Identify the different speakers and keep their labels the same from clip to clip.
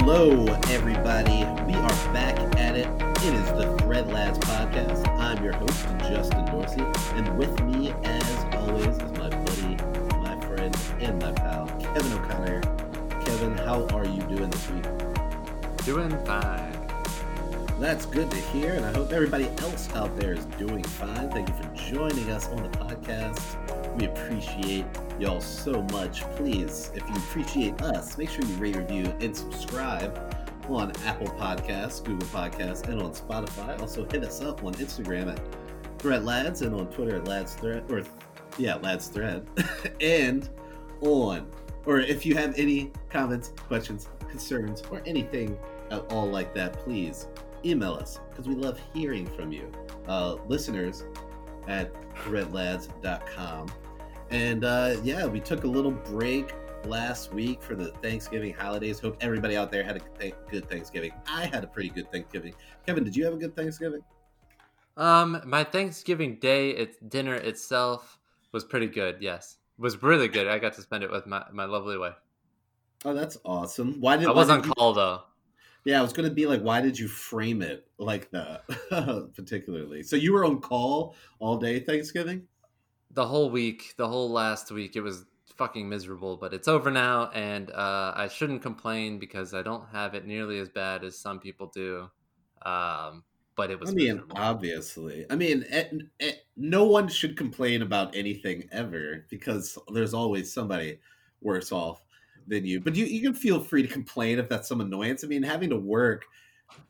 Speaker 1: Hello, everybody. We are back at it. It is the Thread Lads podcast. I'm your host, Justin Dorsey, and with me, as always, is my buddy, my friend, and my pal, Kevin O'Connor. Kevin, how are you doing this week?
Speaker 2: Doing fine.
Speaker 1: That's good to hear, and I hope everybody else out there is doing fine. Thank you for joining us on the podcast. We appreciate y'all so much. Please, if you appreciate us, make sure you rate, review, and subscribe on Apple Podcasts, Google Podcasts, and on Spotify. Also, hit us up on Instagram at Thread Lads and on Twitter at Lads Thread, or yeah, Lads Thread, and on, or if you have any comments, questions, concerns, or anything at all like that, please email us because we love hearing from you, uh, listeners at threadlads.com. And uh, yeah, we took a little break last week for the Thanksgiving holidays. Hope everybody out there had a th- good Thanksgiving. I had a pretty good Thanksgiving. Kevin, did you have a good Thanksgiving?
Speaker 2: Um, my Thanksgiving day, its dinner itself was pretty good. Yes, it was really good. I got to spend it with my, my lovely wife.
Speaker 1: Oh, that's awesome. Why did
Speaker 2: I was on
Speaker 1: you-
Speaker 2: call though.
Speaker 1: Yeah, I was gonna be like, why did you frame it like that, particularly? So you were on call all day Thanksgiving.
Speaker 2: The whole week, the whole last week, it was fucking miserable. But it's over now, and uh, I shouldn't complain because I don't have it nearly as bad as some people do. Um, but it was.
Speaker 1: I mean,
Speaker 2: miserable.
Speaker 1: obviously. I mean, eh, eh, no one should complain about anything ever because there's always somebody worse off than you. But you, you can feel free to complain if that's some annoyance. I mean, having to work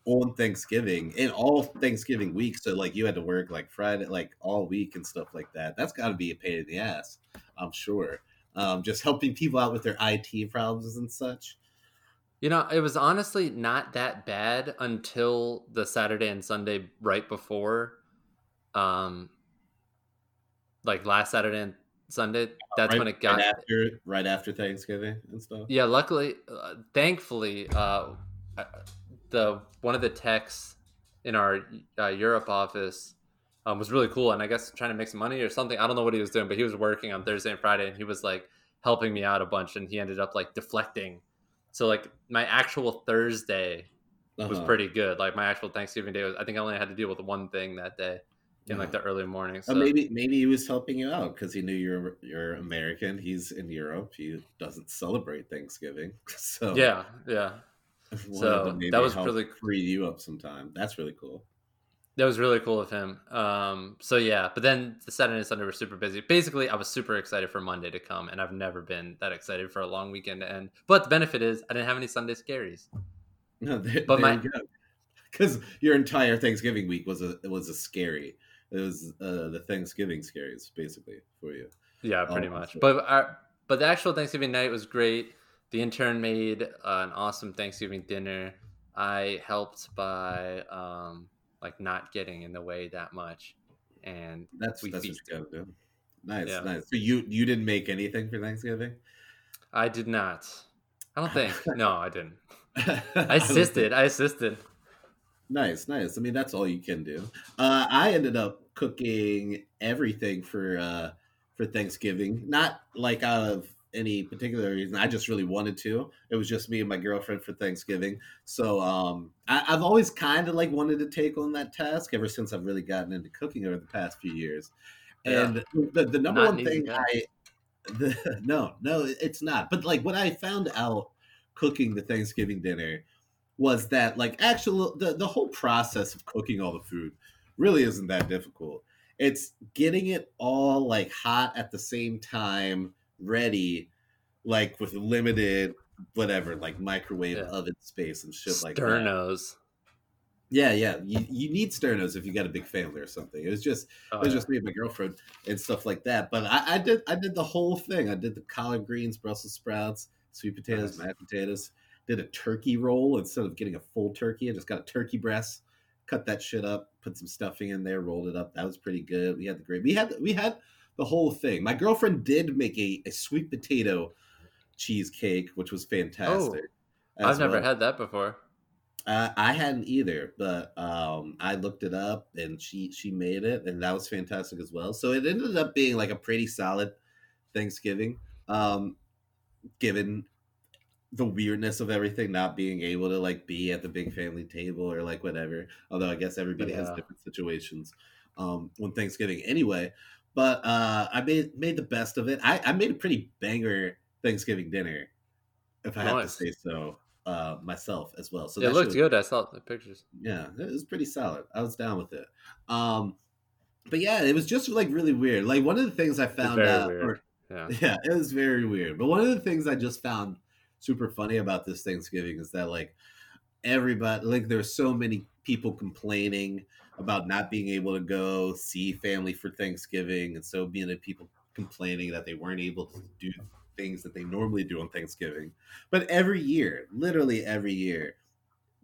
Speaker 1: on Thanksgiving in all Thanksgiving weeks, so like you had to work like Friday, like all week and stuff like that. That's got to be a pain in the ass, I'm sure. Um, just helping people out with their IT problems and such.
Speaker 2: You know, it was honestly not that bad until the Saturday and Sunday right before, um, like last Saturday and Sunday. That's
Speaker 1: right,
Speaker 2: when it got.
Speaker 1: right after right after Thanksgiving and stuff.
Speaker 2: Yeah, luckily, uh, thankfully, uh, uh, the one of the techs in our uh, Europe office um, was really cool, and I guess trying to make some money or something. I don't know what he was doing, but he was working on Thursday and Friday, and he was like helping me out a bunch, and he ended up like deflecting. So like my actual Thursday was
Speaker 1: Uh-huh.
Speaker 2: pretty good. Like my actual Thanksgiving day was, I think I only had to deal with one thing that day in like
Speaker 1: Uh-huh.
Speaker 2: the early morning. So
Speaker 1: maybe maybe he was helping you out because he knew you're you're American. He's in Europe. He doesn't celebrate Thanksgiving, so
Speaker 2: yeah, yeah, so that was really-
Speaker 1: free you up sometime. That's really cool.
Speaker 2: that was really cool of him. Um, so yeah, but then the Saturday and Sunday were super busy. Basically, I was super excited for Monday to come, and I've never been that excited for a long weekend to end. But the benefit is I didn't have any Sunday scaries.
Speaker 1: No, there,
Speaker 2: But
Speaker 1: there
Speaker 2: my-
Speaker 1: you. Because your entire Thanksgiving week was a was a scary. It was uh, the Thanksgiving scaries basically for you.
Speaker 2: Yeah, pretty much.
Speaker 1: sure.
Speaker 2: But our, but the actual Thanksgiving night was great. The intern made uh, an awesome Thanksgiving dinner. I helped by um, like not getting in the way that much, and
Speaker 1: That's
Speaker 2: We
Speaker 1: that's what
Speaker 2: feast.
Speaker 1: you gotta do. Nice,
Speaker 2: Yeah.
Speaker 1: nice. So you you didn't make anything for Thanksgiving?
Speaker 2: I did not. I don't think. no, I didn't.
Speaker 1: I
Speaker 2: I assisted. I assisted.
Speaker 1: Nice, nice. I mean, that's all you can do. Uh, I ended up cooking everything for uh, for Thanksgiving. Not like out of any particular reason. I just really wanted to. It was just me and my girlfriend for Thanksgiving. So um, I, I've always kind of like wanted to take on that task ever since I've really gotten into cooking over the past few years. And the, the number
Speaker 2: Not
Speaker 1: one thing
Speaker 2: task.
Speaker 1: I the, no no it's not. But like what I found out cooking the Thanksgiving dinner was that like actual the, the whole process of cooking all the food really isn't that difficult it's getting it all like hot at the same time ready like with limited whatever like microwave
Speaker 2: Yeah.
Speaker 1: oven space and shit like that
Speaker 2: Sternos.
Speaker 1: yeah yeah you, you need sternos if you got a big family or something it was just
Speaker 2: Oh,
Speaker 1: it was
Speaker 2: yeah.
Speaker 1: just me and my girlfriend and stuff like that. But I, I did I did the whole thing. I did the collard greens, Brussels sprouts, sweet potatoes,
Speaker 2: Nice.
Speaker 1: mashed potatoes. Did a turkey roll instead of getting a full turkey. I just got a turkey breast, cut that shit up, put some stuffing in there, rolled it up. That was pretty good. We had the great. We had we had the whole thing. My girlfriend did make a, a sweet potato cheesecake, which was fantastic. as
Speaker 2: I've never
Speaker 1: well.
Speaker 2: had that before.
Speaker 1: Uh, I hadn't either, but um, I looked it up and she she made it, and that was fantastic as well. So it ended up being like a pretty solid Thanksgiving, um, given the weirdness of everything not being able to like be at the big family table or like whatever although i guess everybody has different situations um on thanksgiving anyway but uh i made made the best of it i i made a pretty banger thanksgiving dinner if i have to say so uh myself as well so
Speaker 2: it looked
Speaker 1: was-
Speaker 2: good. I saw the pictures.
Speaker 1: yeah it was pretty solid i was down with it um but yeah it was just like really weird like one of the things i found out or-
Speaker 2: Yeah.
Speaker 1: yeah, it was very weird. But one of the things I just found super funny about this Thanksgiving is that like everybody like there's so many people complaining about not being able to go see family for Thanksgiving and so being many people complaining that they weren't able to do things that they normally do on Thanksgiving. But every year, literally every year,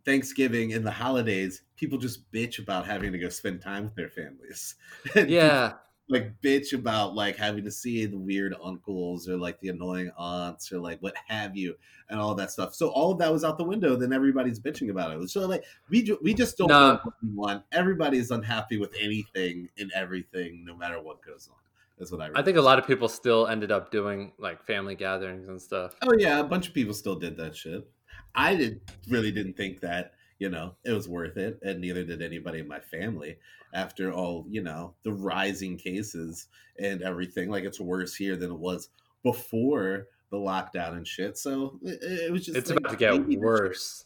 Speaker 1: Thanksgiving and the holidays, people just bitch about having to go spend time with their families.
Speaker 2: Yeah.
Speaker 1: Like bitch about like having to see the weird uncles or like the annoying aunts or like what have you and all that stuff. So all of that was out the window. Then everybody's bitching about it. So like we ju- we just don't
Speaker 2: No.
Speaker 1: know what we want. Unhappy with anything and everything, no matter what goes on. That's what I.
Speaker 2: I think a lot of people still ended up doing like family gatherings and stuff.
Speaker 1: Oh yeah, a bunch of people still did that shit. I did really didn't think that you know it was worth it, and neither did anybody in my family. After all, you know the rising cases and everything, like it's worse here than it was before the lockdown and shit. So it, it was just
Speaker 2: It's
Speaker 1: like,
Speaker 2: about to get worse.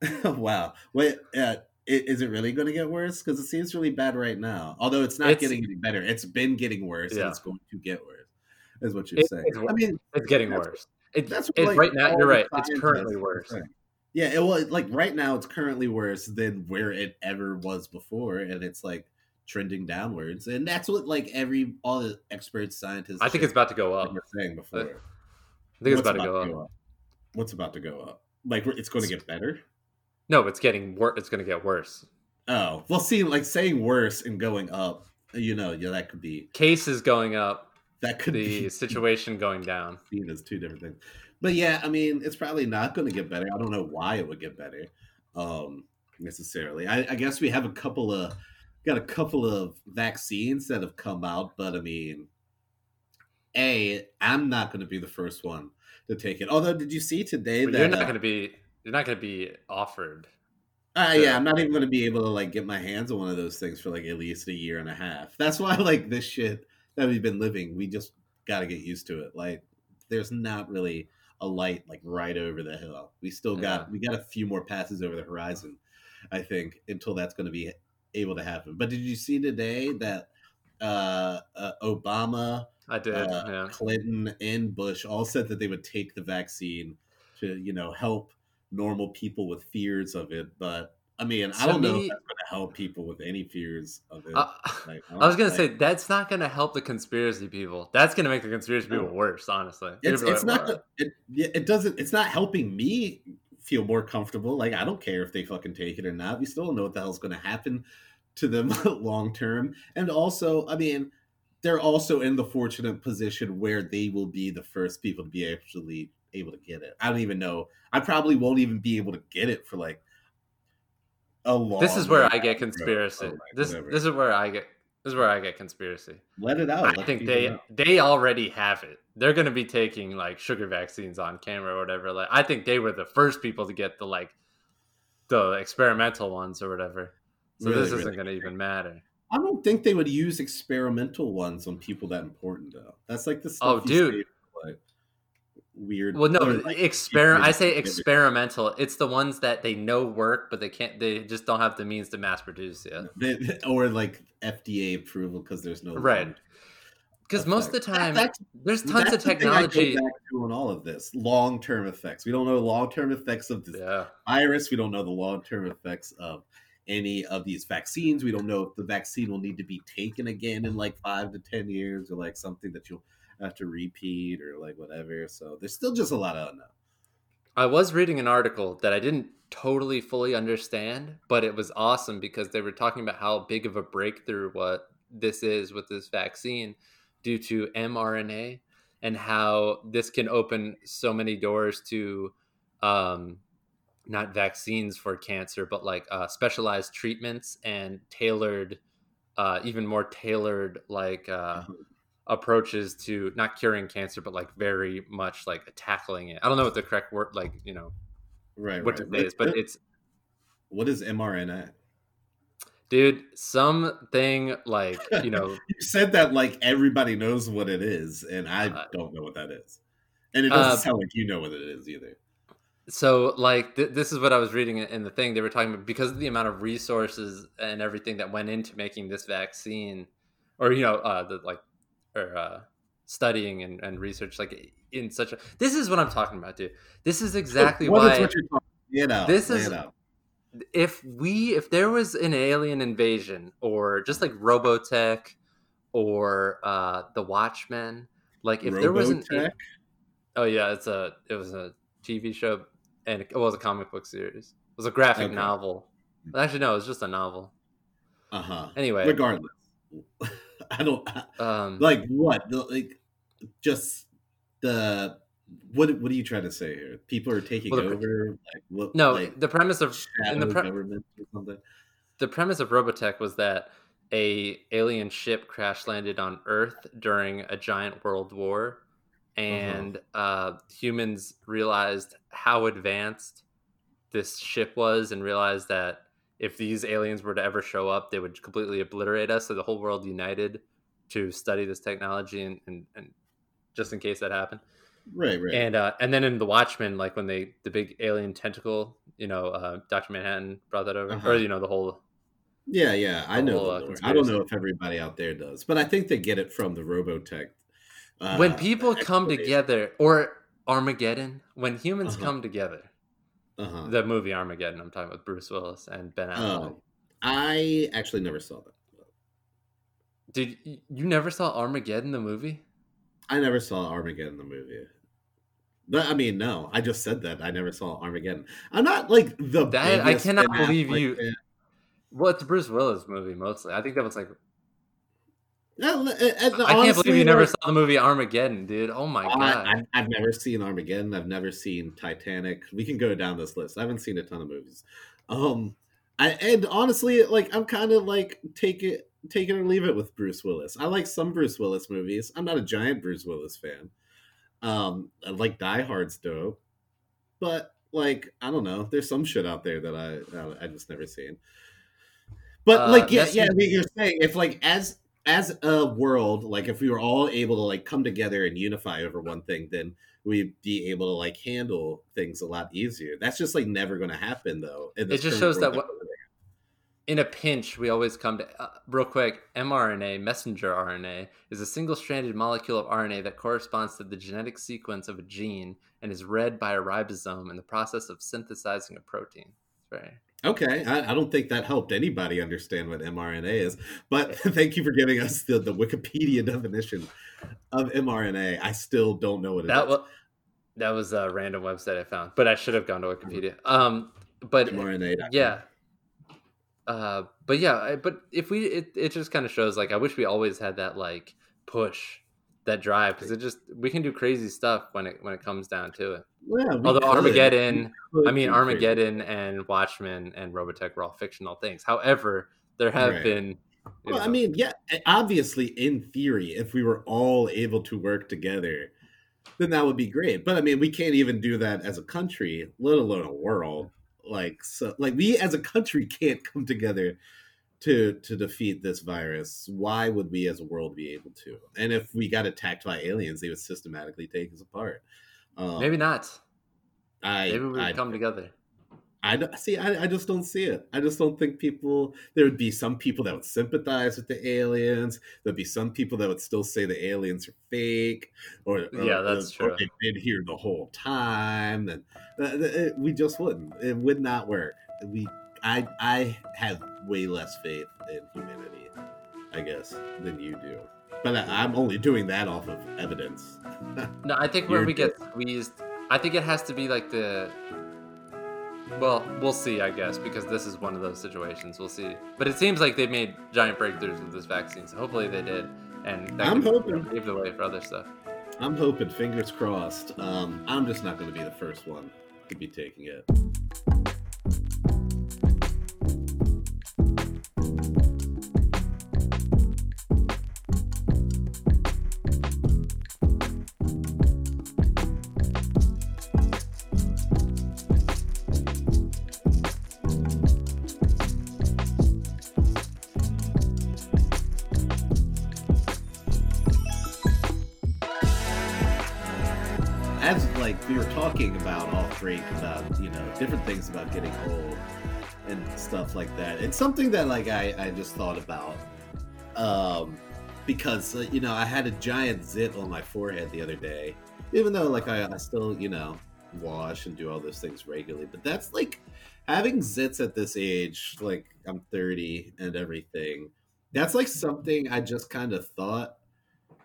Speaker 1: wow, wait, uh, is it really going to get worse? Because it seems really bad right now. Although it's not
Speaker 2: It's-
Speaker 1: getting any better. It's been getting worse,
Speaker 2: Yeah.
Speaker 1: and it's going to get worse. Is what you're
Speaker 2: It-
Speaker 1: saying. I mean,
Speaker 2: It's getting worse. It,
Speaker 1: that's what, like,
Speaker 2: right now. You're right. It's currently worse.
Speaker 1: saying. Yeah, it was like right now it's currently worse than where it ever was before, and it's like trending downwards. And that's what like every all the experts, scientists,
Speaker 2: I think it's about to go up.
Speaker 1: were saying before.
Speaker 2: I think it's
Speaker 1: What's
Speaker 2: about to go up.
Speaker 1: What's about to go up? Like it's going to get better.
Speaker 2: No, it's getting worse. It's going to get worse.
Speaker 1: Oh, well, see, like saying worse and going up, you know, yeah, that could be
Speaker 2: Cases going up.
Speaker 1: that could
Speaker 2: The
Speaker 1: be
Speaker 2: situation going down.
Speaker 1: seen as two different things. But yeah, I mean, it's probably not going to get better. I don't know why it would get better, um, necessarily. I, I guess we have a couple of got a couple of vaccines that have come out, but I mean, a I'm not going to be the first one to take it. Although, did you see today
Speaker 2: But
Speaker 1: that?
Speaker 2: you're not
Speaker 1: uh,
Speaker 2: going to be. You're not going to be offered.
Speaker 1: Uh, yeah, I'm not even going to be able to like get my hands on one of those things for like at least a year and a half. That's why like this shit that we've been living, we just got to get used to it. Like, there's not really a light like right over the hill. We still got
Speaker 2: Yeah.
Speaker 1: we got a few more passes over the horizon, I think, until that's going to be able to happen. But did you see today that uh, uh Obama,
Speaker 2: I did.
Speaker 1: uh,
Speaker 2: yeah.
Speaker 1: Clinton, and Bush all said that they would take the vaccine to you know help normal people with fears of it. But I mean, I don't know if that's going to help people with any fears of it.
Speaker 2: Uh,
Speaker 1: Like,
Speaker 2: I was gonna say that's not gonna help the conspiracy people. That's gonna make the conspiracy people worse. Honestly,
Speaker 1: it's it's
Speaker 2: like,
Speaker 1: not
Speaker 2: "What?"
Speaker 1: it, it doesn't it's not helping me feel more comfortable like i don't care if they fucking take it or not we still don't know what the hell's going to happen to them long term and also i mean they're also in the fortunate position where they will be the first people to be actually able to get it i don't even know i probably won't even be able to get it for like
Speaker 2: This is where I get conspiracy.
Speaker 1: Oh, like,
Speaker 2: this
Speaker 1: whatever.
Speaker 2: this is where I get this is where I get conspiracy.
Speaker 1: let it out
Speaker 2: I
Speaker 1: let
Speaker 2: think they they already have it. They're gonna be taking like sugar vaccines on camera or whatever. Like I think they were the first people to get the like the experimental ones or whatever. So
Speaker 1: Really,
Speaker 2: this isn't
Speaker 1: really
Speaker 2: gonna even matter.
Speaker 1: I don't think they would use experimental ones on people that important though. That's like the oh, stuff.
Speaker 2: Oh, dude.
Speaker 1: like weird.
Speaker 2: Well, no,
Speaker 1: like,
Speaker 2: exper- I say experimental. It's the ones that they know work, but they can't. They just don't have the means to mass produce
Speaker 1: they- or like FDA approval because there's no
Speaker 2: Right. Because most of the
Speaker 1: effect. That-
Speaker 2: time, there's tons of
Speaker 1: the thing I
Speaker 2: technology.
Speaker 1: on all of this long term effects. We don't know the long term effects of the
Speaker 2: Yeah.
Speaker 1: virus. We don't know the long term effects of any of these vaccines. We don't know if the vaccine will need to be taken again in like five to ten years, or like something that you'll have to repeat, or like whatever. So there's still just a lot of unknown.
Speaker 2: I was reading an article that I didn't totally fully understand, but it was awesome because they were talking about how big of a breakthrough what this is with this vaccine due to mRNA and how this can open so many doors to um, not vaccines for cancer, but like uh, specialized treatments and tailored, uh, even more tailored like uh, approaches to not curing cancer, but like very much like tackling it. I don't know what the correct word, like you know,
Speaker 1: right,
Speaker 2: what
Speaker 1: right.
Speaker 2: it is, but it's
Speaker 1: what is mRNA?
Speaker 2: dude something like you know
Speaker 1: you said that like everybody knows what it is and i
Speaker 2: Uh,
Speaker 1: don't know what that is and it doesn't
Speaker 2: Uh,
Speaker 1: sound like you know what it is either
Speaker 2: so like th- this is what i was reading in the thing they were talking about because of the amount of resources and everything that went into making this vaccine or you know uh the like or uh studying and, and research like in such a this is what i'm talking about dude. This is exactly
Speaker 1: What is
Speaker 2: why
Speaker 1: what you're talking it out.
Speaker 2: This is-
Speaker 1: it out.
Speaker 2: if we if there was an alien invasion or just like robotech or uh the watchmen like if there was an oh yeah it's a it was a tv show and it was a comic book series. It was a graphic
Speaker 1: Okay.
Speaker 2: novel. Actually no it was just a novel.
Speaker 1: Uh-huh.
Speaker 2: Anyway.
Speaker 1: Regardless i don't
Speaker 2: um
Speaker 1: like what? Like just the what what are you trying to say here? People are taking
Speaker 2: Well, the-
Speaker 1: over like what
Speaker 2: no
Speaker 1: like
Speaker 2: the premise of in the pre-
Speaker 1: government or something?
Speaker 2: the premise of Robotech was that a alien ship crash landed on Earth during a giant world war, and uh humans realized how advanced this ship was, and realized that if these aliens were to ever show up, they would completely obliterate us. So the whole world united to study this technology, and, and, and just in case that happened.
Speaker 1: right right
Speaker 2: And uh, and then in the Watchmen, like when they the big alien tentacle, you know, uh, Doctor Manhattan brought that over,
Speaker 1: Uh-huh.
Speaker 2: or you know the whole
Speaker 1: Yeah, yeah, I know.
Speaker 2: whole, uh.
Speaker 1: I don't know if everybody out there does, but I think they get it from the Robotech. Uh,
Speaker 2: when people come together or armageddon when humans
Speaker 1: Uh-huh.
Speaker 2: come together
Speaker 1: uh-huh.
Speaker 2: the movie armageddon i'm talking with bruce willis and ben affleck
Speaker 1: Oh, I actually never saw that.
Speaker 2: Did you never saw armageddon the movie
Speaker 1: I never saw Armageddon the movie. But I mean, no, I just said that I never saw Armageddon. I'm not like the.
Speaker 2: That- I cannot believe you-
Speaker 1: fan.
Speaker 2: well it's a bruce willis movie mostly i think that was like
Speaker 1: No, and- and
Speaker 2: i can't believe you never saw the movie armageddon dude oh my god
Speaker 1: I, I've, I've never seen Armageddon. I've never seen Titanic. We can go down this list. I haven't seen a ton of movies. Um, I, and honestly, like I'm kind of like take it, take it or leave it with Bruce Willis. I like some Bruce Willis movies. I'm not a giant Bruce Willis fan. Um, I like Die Hard's dope, but like I don't know. There's some shit out there that I I, I just never seen. But
Speaker 2: Uh,
Speaker 1: like yeah, yeah. I mean, you're saying if like as as a world, like if we were all able to like come together and unify over one thing, then we'd be able to like handle things a lot easier. That's just like never going to happen though.
Speaker 2: It just shows that what- in a pinch, we always come to uh, real quick. mRNA, messenger RNA, is a single-stranded molecule of RNA that corresponds to the genetic sequence of a gene and is read by a ribosome in the process of synthesizing a protein.
Speaker 1: In. Okay, I, I don't think that helped anybody understand what mRNA is, but thank you for giving us the, the Wikipedia definition of mRNA. I still don't know what it is.
Speaker 2: that was that was a random website I found, but I should have gone to Wikipedia. Um, but
Speaker 1: mRNA.
Speaker 2: yeah uh but yeah I- but if we it, it just kind of shows like i wish we always had that like push that drive because it just we can do crazy stuff when it when it comes down to it
Speaker 1: Yeah,
Speaker 2: although
Speaker 1: could.
Speaker 2: armageddon i mean
Speaker 1: crazy.
Speaker 2: armageddon and watchmen and robotech were all fictional things however there have
Speaker 1: Right.
Speaker 2: been
Speaker 1: Well, I mean, yeah, obviously, in theory, if we were all able to work together, then that would be great. But I mean, we can't even do that as a country, let alone a world. Like, so, like we as a country can't come together to to defeat this virus. Why would we as a world be able to? And if we got attacked by aliens, they would systematically take us apart. Um,
Speaker 2: maybe not
Speaker 1: I,
Speaker 2: maybe we would
Speaker 1: I,
Speaker 2: come together
Speaker 1: I don't see. I, I just don't see it. I just don't think people. There would be some people that would sympathize with the aliens. There'd be some people that would still say the aliens are fake, or, or
Speaker 2: Yeah, that's
Speaker 1: or
Speaker 2: true.
Speaker 1: they've been here the whole time, and uh, uh, we just wouldn't. It would not work. We, I, I have way less faith in humanity, I guess, than you do. But I'm only doing that off of evidence.
Speaker 2: No, I think where
Speaker 1: You're
Speaker 2: we get squeezed, I think it has to be like the. Well, we'll see, I guess, because this is one of those situations. We'll see. But it seems like they've made giant breakthroughs with this vaccine, so hopefully they did. And that
Speaker 1: I'm hoping.
Speaker 2: pave the way for other stuff.
Speaker 1: I'm hoping, fingers crossed. Um, I'm just not going to be the first one to be taking it. Different things about getting old and stuff like that. It's something that like I I just thought about um because uh, you know I had a giant zit on my forehead the other day, even though like I, I still you know wash and do all those things regularly. But that's like having zits at this age, like I'm 30 and everything. That's like something I just kind of thought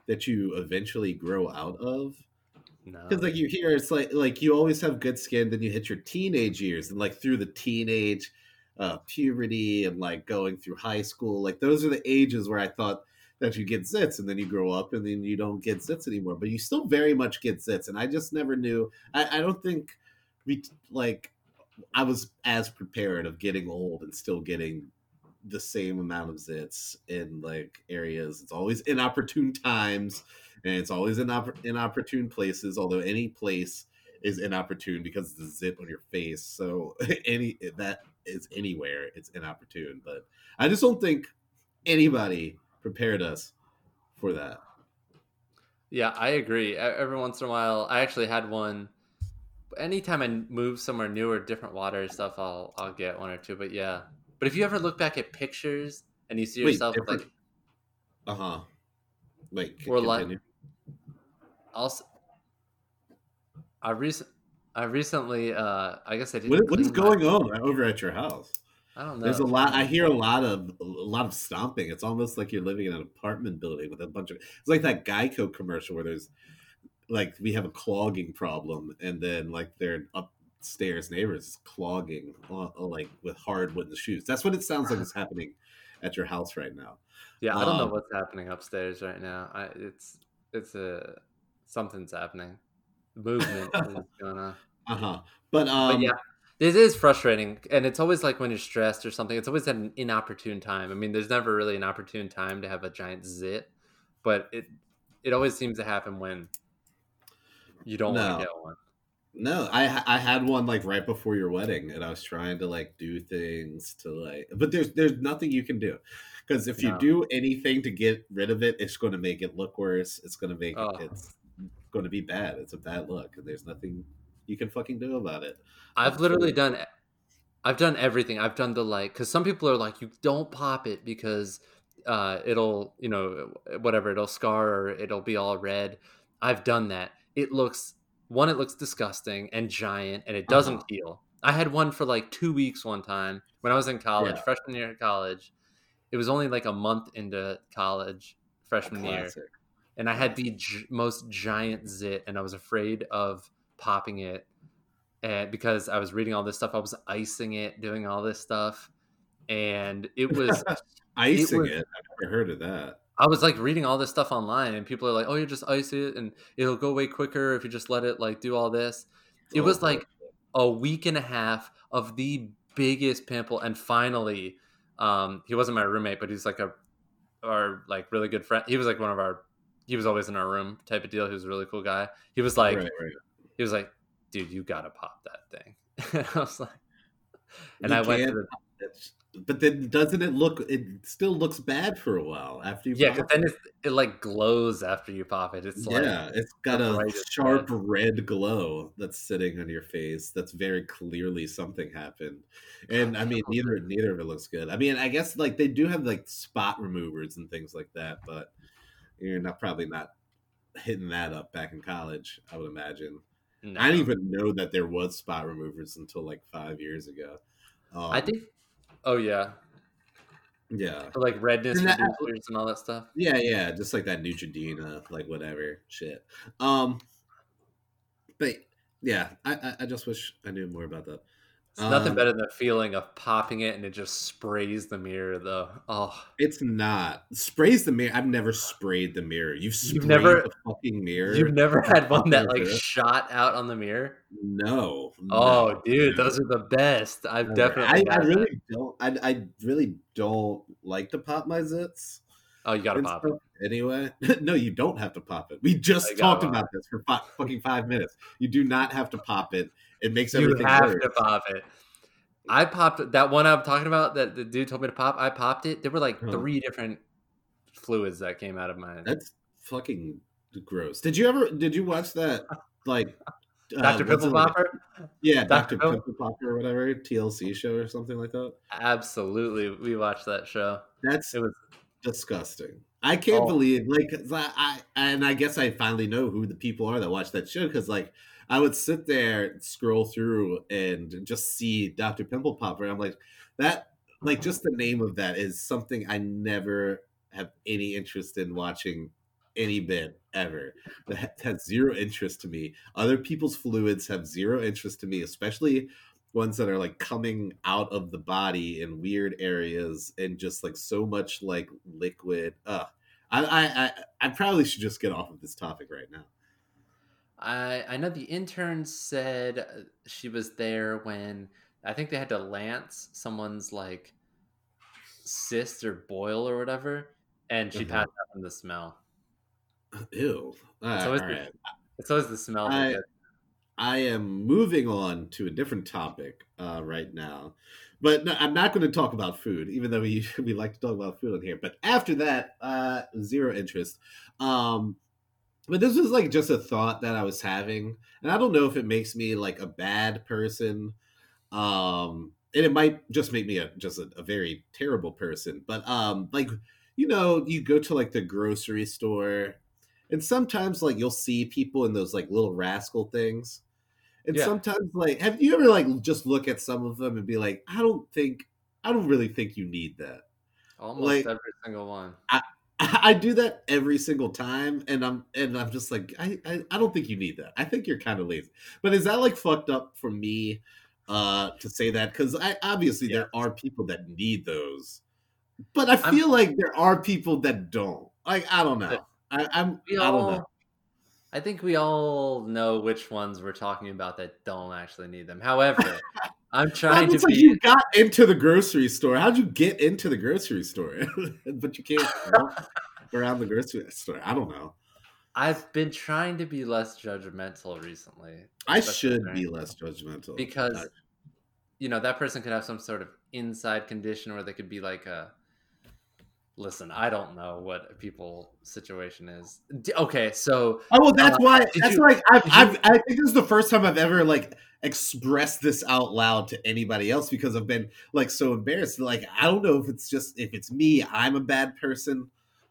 Speaker 1: that you eventually grow out of. Because
Speaker 2: No.
Speaker 1: like you hear, it's like like you always have good skin, then you hit your teenage years, and like through the teenage, uh, puberty, and like going through high school, like those are the ages where I thought that you get zits, and then you grow up, and then you don't get zits anymore, but you still very much get zits, and I just never knew. I, I don't think we like I was as prepared of getting old and still getting the same amount of zits in like areas. It's always inopportune times and it's always in oppor- inopportune places. Although any place is inopportune because it's a zit on your face, so any that is anywhere it's inopportune. But I just don't think anybody prepared us for that.
Speaker 2: Yeah, I agree. Every once in a while, I actually had one. Anytime I move somewhere new or different water and stuff, I'll I'll get one or two. But yeah, but if you ever look back at pictures and you see yourself
Speaker 1: different-
Speaker 2: like,
Speaker 1: Uh huh. Like
Speaker 2: Or like-
Speaker 1: continue.
Speaker 2: Also, I recent I recently, uh, I guess I did.
Speaker 1: what, what is going on over at your house?
Speaker 2: I don't know.
Speaker 1: There's a lot. I hear a lot of a lot of stomping. It's almost like you're living in an apartment building with a bunch of. It's like that Geico commercial where there's like we have a clogging problem, and then like their upstairs neighbors is clogging uh, uh, like with hard wooden shoes. That's what it sounds like is happening at your house right now.
Speaker 2: Yeah, I don't know
Speaker 1: Um,
Speaker 2: what's happening upstairs right now. I, it's it's a something's happening. Movement is going on.
Speaker 1: Uh huh. But um,
Speaker 2: But yeah, it is frustrating, and it's always like when you're stressed or something. It's always at an inopportune time. I mean, there's never really an opportune time to have a giant zit, but it it always seems to happen when you don't want
Speaker 1: No.
Speaker 2: to get one.
Speaker 1: No, I I had one like right before your wedding, and I was trying to like do things to like, but there's there's nothing you can do because if you do anything to get rid of it, it's going to make it look worse. It's going to make
Speaker 2: Oh.
Speaker 1: it, it's going to be bad. It's a bad look, and there's nothing you can fucking do about it.
Speaker 2: I've literally done I've done everything. I've done the like cuz some people are like you don't pop it because uh it'll, you know, whatever, it'll scar or it'll be all red. I've done that. It looks one it looks disgusting and giant and it doesn't
Speaker 1: Uh-huh.
Speaker 2: heal. I had one for like 2 weeks one time when I was in college,
Speaker 1: Yeah.
Speaker 2: freshman year of college. It was only like a month into college, freshman year. And I had the gi- most giant zit, and I was afraid of popping it, and because I was reading all this stuff, I was icing it, doing all this stuff, and it was
Speaker 1: Icing
Speaker 2: was-
Speaker 1: it. I've never heard of that.
Speaker 2: I was like reading all this stuff online, and people are like, "Oh, you just ice it, and it'll go way quicker if you just let it like do all this." It
Speaker 1: Oh,
Speaker 2: was like a week and a half of the biggest pimple, and finally, um, he wasn't my roommate, but he's like a our like really good friend. He was like one of our. He was always in our room type of deal. He was a really cool guy. He was like,
Speaker 1: right, right.
Speaker 2: he was like, dude, you gotta pop that thing. and I was like, and
Speaker 1: You
Speaker 2: I went to the
Speaker 1: but then doesn't it look? It still looks bad for a while after you. Pop it Yeah,
Speaker 2: because then it, it like glows after you pop it. It's like
Speaker 1: yeah, it's got a sharp red glow that's sitting on your face. That's very clearly something happened. And I mean, neither neither of it looks good. I mean, I guess like they do have like spot removers and things like that, but you're not probably not hitting that up back in college. I would imagine.
Speaker 2: no.
Speaker 1: I didn't even know that there was spot removers until like five years ago. Um,
Speaker 2: I think. Oh yeah,
Speaker 1: yeah.
Speaker 2: for like redness
Speaker 1: And that-
Speaker 2: and all that stuff.
Speaker 1: Yeah, yeah, just like that Neutrogena, like whatever shit. Um, but yeah, I I just wish I knew more about that.
Speaker 2: It's nothing
Speaker 1: Um,
Speaker 2: better than the feeling of popping it and it just sprays the mirror though. Oh,
Speaker 1: It's not sprays the mirror. I've never sprayed the mirror. You've sprayed
Speaker 2: never-
Speaker 1: the fucking mirror.
Speaker 2: you've never had one that like shot out on the mirror.
Speaker 1: no.
Speaker 2: Oh,
Speaker 1: no,
Speaker 2: dude,
Speaker 1: no.
Speaker 2: those are the best. I've
Speaker 1: Never.
Speaker 2: definitely.
Speaker 1: I, I
Speaker 2: had that.
Speaker 1: really don't. I, I really don't like to pop my zits.
Speaker 2: Oh, you gotta pop it.
Speaker 1: Anyway, no, you don't have to pop it. We just talked about this for fi- fucking five minutes. You do not have to pop it. It makes
Speaker 2: You have
Speaker 1: worse.
Speaker 2: to pop it. I popped that one I'm talking about that the dude told me to pop. I popped it. There were like
Speaker 1: Huh.
Speaker 2: three different fluids that came out of mine.
Speaker 1: That's fucking gross. Did you ever? Did you watch that like uh,
Speaker 2: Dr. Pimple? Popper?
Speaker 1: Yeah,
Speaker 2: Dr.
Speaker 1: Dr.
Speaker 2: Pimple?
Speaker 1: Popper or whatever, TLC show or something like that.
Speaker 2: Absolutely. We watched that show.
Speaker 1: That's
Speaker 2: It was
Speaker 1: disgusting. I can't
Speaker 2: Oh.
Speaker 1: believe like I, I and I guess I finally know who the people are that watch that show because like I would sit there scroll through and just see Dr. Pimple Popper. I'm like that like just the name of that is something I never have any interest in watching any bit ever. That has zero interest to me. Other people's fluids have zero interest to me, especially ones that are like coming out of the body in weird areas and just like so much like liquid. Ugh. I, I I I probably should just get off of this topic right now.
Speaker 2: I I know the intern said uh, she was there when I think they had to lance someone's like cyst or boil or whatever, and she
Speaker 1: Uh-huh.
Speaker 2: passed out from the smell.
Speaker 1: Ew. Uh,
Speaker 2: It's always the-
Speaker 1: right.
Speaker 2: It's always the smell.
Speaker 1: I- I am moving on to a different topic uh, right now, but no, I'm not going to talk about food, even though we we like to talk about food on here. But after that, uh, zero interest. Um, but this was like just a thought that I was having, and I don't know if it makes me like a bad person, um, and it might just make me a just a, a very terrible person. But um, like you know, you go to like the grocery store and sometimes like you'll see people in those like little rascal things and
Speaker 2: Yeah.
Speaker 1: sometimes like have you ever like just look at some of them and be like i don't think i don't really think you need that
Speaker 2: almost
Speaker 1: like-
Speaker 2: every single one.
Speaker 1: i do that every single time and i'm and i'm just like i i, I don't think you need that. I think you're kind of lazy. But is that like fucked up for me uh to say that? Because i obviously there are people that need those but i
Speaker 2: I'm-
Speaker 1: feel like there are people that don't. Like i don't know. I, i'm i don't know.
Speaker 2: I think we all know which ones we're talking about that don't actually need them. However, I'm trying to
Speaker 1: It's like
Speaker 2: be.
Speaker 1: you got into the grocery store. How'd you get into the grocery store? but you can't around the grocery store. I don't know.
Speaker 2: I've been trying to be less judgmental recently.
Speaker 1: I should be less judgmental
Speaker 2: because
Speaker 1: I-
Speaker 2: you know that person could have some sort of inside condition where they could be like a listen i don't know what people's situation is okay so
Speaker 1: Oh well, that's
Speaker 2: Uh,
Speaker 1: why. That's
Speaker 2: you-
Speaker 1: like I've, I've. I think this is the first time I've ever like expressed this out loud to anybody else because I've been like so embarrassed. Like I don't know if it's just if it's me, I'm a bad person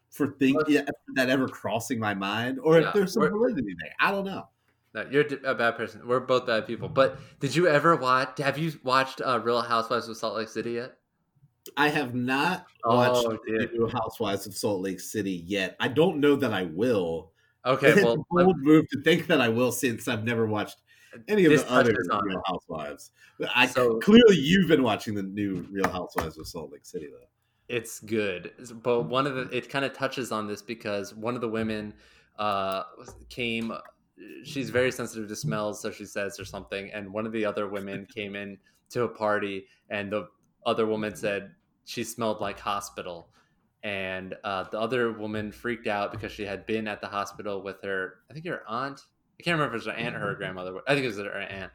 Speaker 1: for thinking that ever crossing my mind, or
Speaker 2: Yeah,
Speaker 1: if there's some validity there. I don't know.
Speaker 2: no, you're a bad person we're both bad people but did you ever watch have you watched uh, real housewives of salt lake city yet
Speaker 1: I have not watched
Speaker 2: Oh,
Speaker 1: the new Housewives of Salt Lake City yet. I don't know that I will.
Speaker 2: okay
Speaker 1: it's
Speaker 2: well
Speaker 1: a
Speaker 2: let-
Speaker 1: bold move to think that I will since I've never watched any of the other Real
Speaker 2: it.
Speaker 1: Housewives. I
Speaker 2: So-
Speaker 1: clearly you've been watching the new Real Housewives of Salt Lake City though.
Speaker 2: it's good but one of the it kind of touches on this because one of the women uh came she's very sensitive to smells so she says or something and one of the other women came in to a party and the other woman said she smelled like hospital. And uh, the other woman freaked out because she had been at the hospital with her i think her aunt i can't remember if it was her aunt or her grandmother i think it was her aunt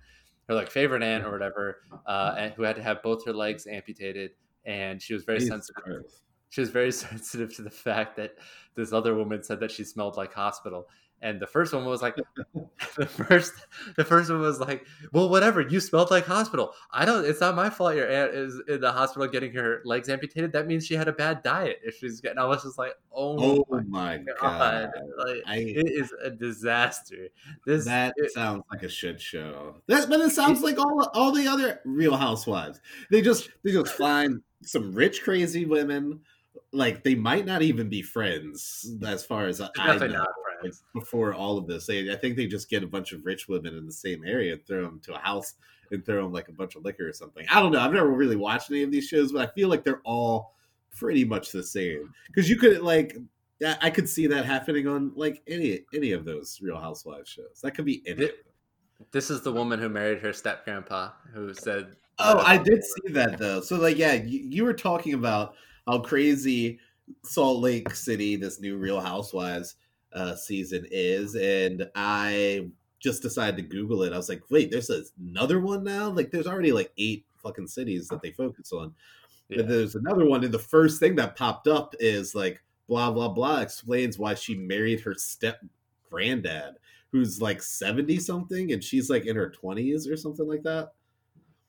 Speaker 2: her like favorite aunt or whatever uh, and who had to have both her legs amputated. And she was very
Speaker 1: Jesus
Speaker 2: sensitive
Speaker 1: Christ.
Speaker 2: she was very sensitive to the fact that this other woman said that she smelled like hospital and the first one was like the first the first one was like well whatever you smelled like hospital i don't it's not my fault your aunt is in the hospital getting her legs amputated that means she had a bad diet if she's getting i was just like oh,
Speaker 1: Oh
Speaker 2: my god
Speaker 1: god.
Speaker 2: like
Speaker 1: I
Speaker 2: it is a disaster this
Speaker 1: that
Speaker 2: it-
Speaker 1: sounds like a shit show. That, but it sounds like all all the other Real Housewives. They just they just find some rich crazy women. Like they might not even be friends, as far as I know.
Speaker 2: not
Speaker 1: like, before all of this. They, I think they just get a bunch of rich women in the same area and throw them to a house and throw them like a bunch of liquor or something. I don't know. I've never really watched any of these shows, but I feel like they're all pretty much the same. Because you could like, I I could see that happening on like any any of those Real Housewives shows. That could be.
Speaker 2: It- this is the woman who married her step grandpa who said
Speaker 1: Oh, I did see that though. So like, yeah, you, you were talking about how crazy Salt Lake City, this new Real Housewives uh, season is, and I just decided to Google it. I was like, wait, there's another one now. Like, there's already like eight fucking cities that they focus on.
Speaker 2: Yeah.
Speaker 1: But there's another one, and the first thing that popped up is like blah blah blah explains why she married her step granddad, who's like 70 something and she's like in her 20s or something like that.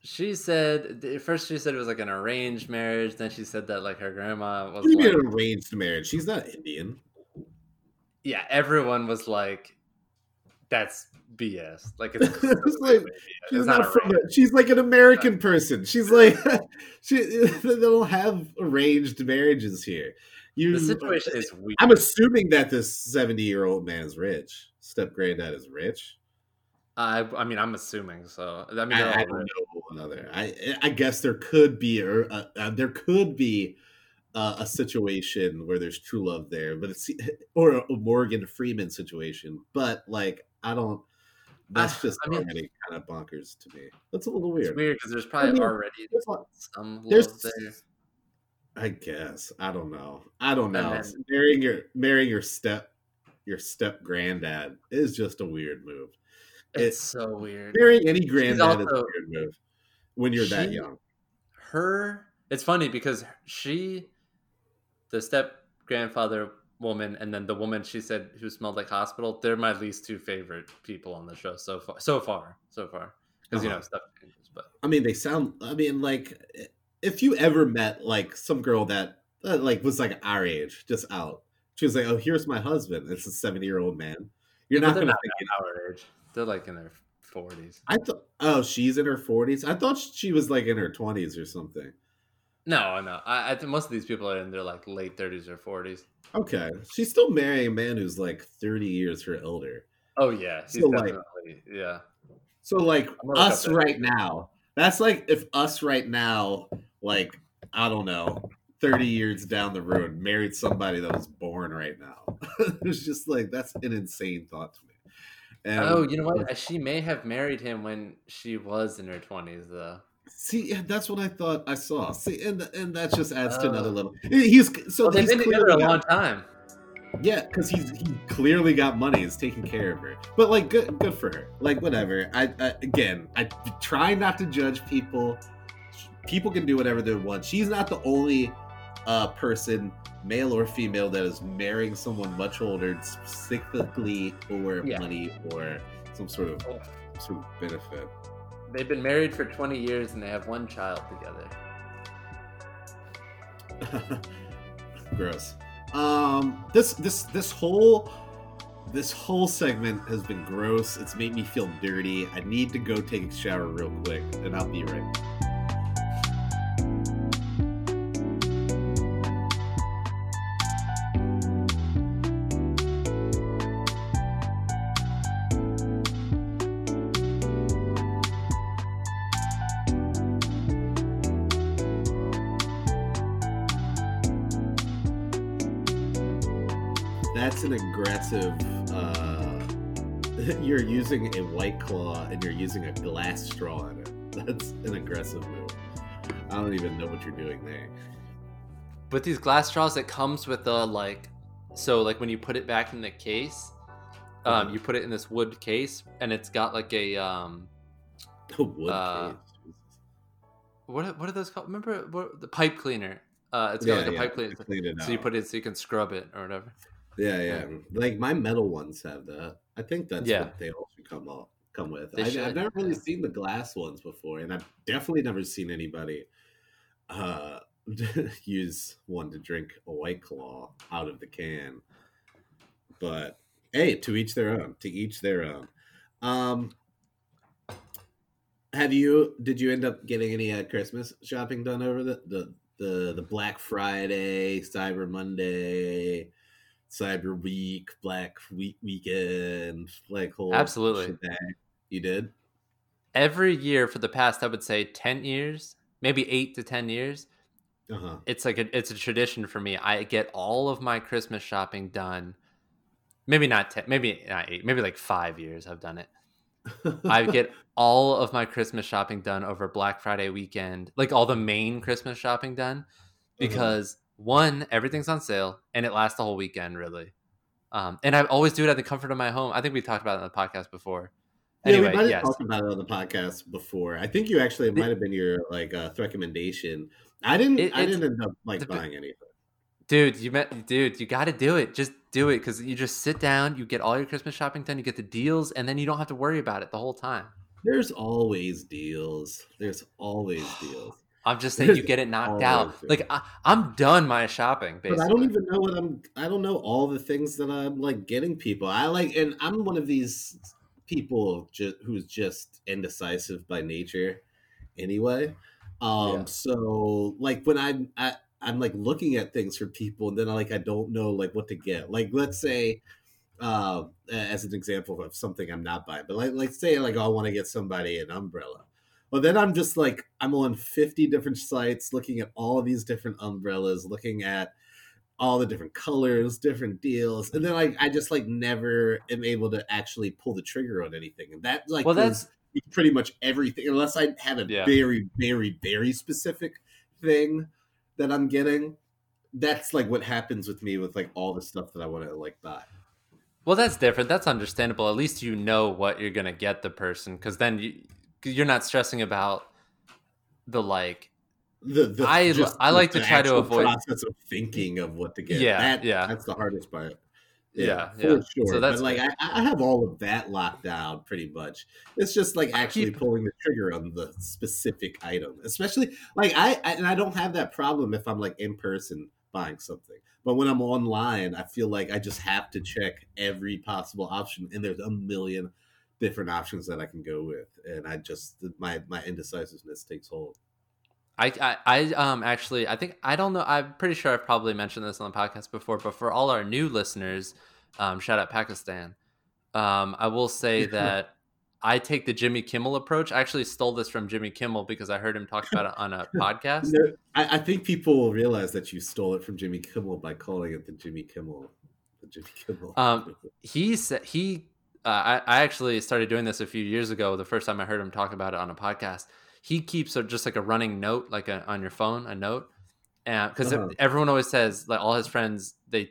Speaker 2: She said first she said it was like an arranged marriage. Then she said that like her grandma was
Speaker 1: What do you
Speaker 2: like,
Speaker 1: mean an arranged marriage? She's not Indian.
Speaker 2: Yeah. Everyone was like, that's BS. Like it's,
Speaker 1: It's like, She's
Speaker 2: it's
Speaker 1: not,
Speaker 2: not
Speaker 1: from. She's like an American person. She's like, she. They don't have arranged marriages here. You.
Speaker 2: The situation is weird.
Speaker 1: I'm assuming that this 70 year old man is rich. Step granddad is rich.
Speaker 2: I I mean I'm assuming so. I mean
Speaker 1: I, I don't know another. I I guess there could be a, uh, uh, there could be uh, a situation where there's true love there, but it's or a Morgan Freeman situation. But like I don't. That's
Speaker 2: Ah,
Speaker 1: just
Speaker 2: I mean-
Speaker 1: already kind of bonkers to me. That's a little
Speaker 2: It's
Speaker 1: weird.
Speaker 2: weird because there's probably
Speaker 1: mean,
Speaker 2: already
Speaker 1: There's
Speaker 2: some
Speaker 1: There's,
Speaker 2: there.
Speaker 1: I guess I don't know. I don't know. Marrying your marrying your step your step granddad is just a weird move.
Speaker 2: It's so weird.
Speaker 1: Marrying any granddad is a weird move when you're that young.
Speaker 2: Her, it's funny because she, the step grandfather woman, and then the woman she said who smelled like hospital. They're my least two favorite people on the show so far. So far, so far, because you
Speaker 1: Uh-huh.
Speaker 2: know stuff changes. But
Speaker 1: I mean, they sound. I mean, like if you ever met like some girl that uh, like was like our age, just out, she was like, "Oh, here's my husband." It's a seventy year old man. You're
Speaker 2: But
Speaker 1: not gonna
Speaker 2: not
Speaker 1: think.
Speaker 2: our age. They're like in their forties.
Speaker 1: I thought. Oh, she's in her forties. I thought she was like in her twenties or something.
Speaker 2: No, no. I, I think most of these people are in their like late thirties or forties.
Speaker 1: Okay, she's still marrying a man who's like thirty years her elder.
Speaker 2: Oh yeah, he's
Speaker 1: So, like-
Speaker 2: definitely yeah.
Speaker 1: So like
Speaker 2: I'm gonna look
Speaker 1: us right now, that's like if us right now, like I don't know, thirty years down the road, married somebody that was born right now. it's just like that's an insane thought to me. And
Speaker 2: Oh, you know what? She may have married him when she was in her twenties, though.
Speaker 1: See, that's what I thought I saw. See, and and that just adds to another
Speaker 2: Oh.
Speaker 1: level. He's so
Speaker 2: Well, they've
Speaker 1: he's
Speaker 2: been together a long time.
Speaker 1: Yeah, because he's he clearly got money. He's taking care of her. But like, good good for her. Like, whatever. I, I again, I try not to judge people. People can do whatever they want. She's not the only uh, person, male or female, that is marrying someone much older specifically for
Speaker 2: Yeah.
Speaker 1: money or some sort of sort of benefit.
Speaker 2: They've been married for twenty years and they have one child together.
Speaker 1: Gross. Um, this this this whole this whole segment has been gross. It's made me feel dirty. I need to go take a shower real quick, and I'll be right. back. An aggressive. Uh, you're using a white claw and you're using a glass straw in it. That's an aggressive move. I don't even know what you're doing there.
Speaker 2: With these glass straws, it comes with a like, so like when you put it back in the case, um,
Speaker 1: Mhm.
Speaker 2: you put it in this wood case, and it's got like a um,
Speaker 1: A wood
Speaker 2: Uh,
Speaker 1: cage.
Speaker 2: what are- what are those called? Remember what, the pipe cleaner? Uh, it's got like a pipe cleaner.
Speaker 1: it
Speaker 2: So you put it so you can scrub it or whatever.
Speaker 1: Yeah, yeah. Like my metal ones have that. I think that's
Speaker 2: Yeah.
Speaker 1: what they all should come up come with. I, I've never really
Speaker 2: yeah.
Speaker 1: seen the glass ones before, and I've definitely never seen anybody uh, use one to drink a white claw out of the can. But hey, to each their own. To each their own. Um, have you? Did you end up getting any uh, Christmas shopping done over the the the, the Black Friday, Cyber Monday? Cyber Week, Black Week weekend, like whole
Speaker 2: Absolutely.
Speaker 1: shebang. You did?
Speaker 2: Every year for the past, I would say ten years, maybe eight to ten years,
Speaker 1: Uh huh.
Speaker 2: it's like a, it's a tradition for me. I get all of my Christmas shopping done. Maybe not ten, maybe not eight, maybe like five years. I've done it. I get all of my Christmas shopping done over Black Friday weekend, like all the main Christmas shopping done, because one, everything's on sale and it lasts the whole weekend, really. Um, and I always do it at the comfort of my home. I think we talked about it on the podcast before.
Speaker 1: Yeah,
Speaker 2: Anyway,
Speaker 1: we might have
Speaker 2: yes,
Speaker 1: talked about it on the podcast before. I think you actually it might have been your like uh, recommendation. I didn't.
Speaker 2: It-
Speaker 1: I didn't end up like buying anything.
Speaker 2: dude, you met, dude, you got to do it. Just do it because you just sit down, you get all your Christmas shopping done, you get the deals, and then you don't have to worry about it the whole time.
Speaker 1: There's always deals. There's always deals.
Speaker 2: I'm just saying you get it knocked out. Like I, am done my shopping. Basically,
Speaker 1: but I don't even know what I'm. I don't know all the things that I'm like getting people. I like, and I'm one of these people just who's just indecisive by nature, anyway. Um, yeah. so like when I'm I, I'm like looking at things for people, and then I like I don't know like what to get. Like let's say uh, as an example of something I'm not buying. But like, like say like oh, I want to get somebody an umbrella. Well, then I'm just like I'm on 50 different sites looking at all these different umbrellas, looking at all the different colors, different deals, and then like I just like never am able to actually pull the trigger on anything. And that like
Speaker 2: well, that's
Speaker 1: pretty much everything, unless I have a yeah. very, very, very specific thing that I'm getting. That's like what happens with me with like all the stuff that I want to like buy.
Speaker 2: Well, that's different. That's understandable. At least you know what you're gonna get the person, because then you you're not stressing about the like.
Speaker 1: The, the
Speaker 2: I I like to try to avoid
Speaker 1: process of thinking of what to get.
Speaker 2: Yeah,
Speaker 1: that,
Speaker 2: yeah,
Speaker 1: that's the hardest part.
Speaker 2: Yeah,
Speaker 1: yeah, for sure. So that's but like I, I have all of that locked down pretty much. It's just like actually keep... pulling the trigger on the specific item, especially like I, I and I don't have that problem if I'm like in person buying something. But when I'm online, I feel like I just have to check every possible option, and there's a million different options that I can go with, and I just my my indecisiveness takes hold.
Speaker 2: I, I, I um actually I think I don't know I'm pretty sure I've probably mentioned this on the podcast before, but for all our new listeners, um, shout out Pakistan. Um, I will say that I take the Jimmy Kimmel approach. I actually stole this from Jimmy Kimmel because I heard him talk about it on a podcast.
Speaker 1: I, I, think people will realize that you stole it from Jimmy Kimmel by calling it the Jimmy Kimmel. The Jimmy Kimmel.
Speaker 2: Um, he said he. Uh, I, I actually started doing this a few years ago. The first time I heard him talk about it on a podcast, he keeps a, just like a running note, like a, on your phone, a note, and because uh-huh. everyone always says like all his friends they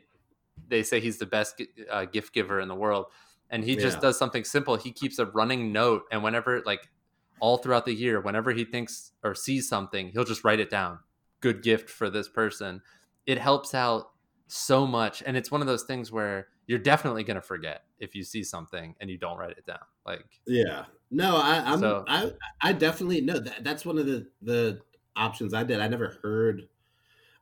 Speaker 2: they say he's the best uh, gift giver in the world and he just does something simple. He keeps a running note, and whenever like all throughout the year, whenever he thinks or sees something, he'll just write it down. Good gift for this person. It helps out so much, and it's one of those things where you're definitely gonna forget if you see something and you don't write it down. Like
Speaker 1: yeah, no, I, I'm so, I I definitely know that that's one of the the options I did. I never heard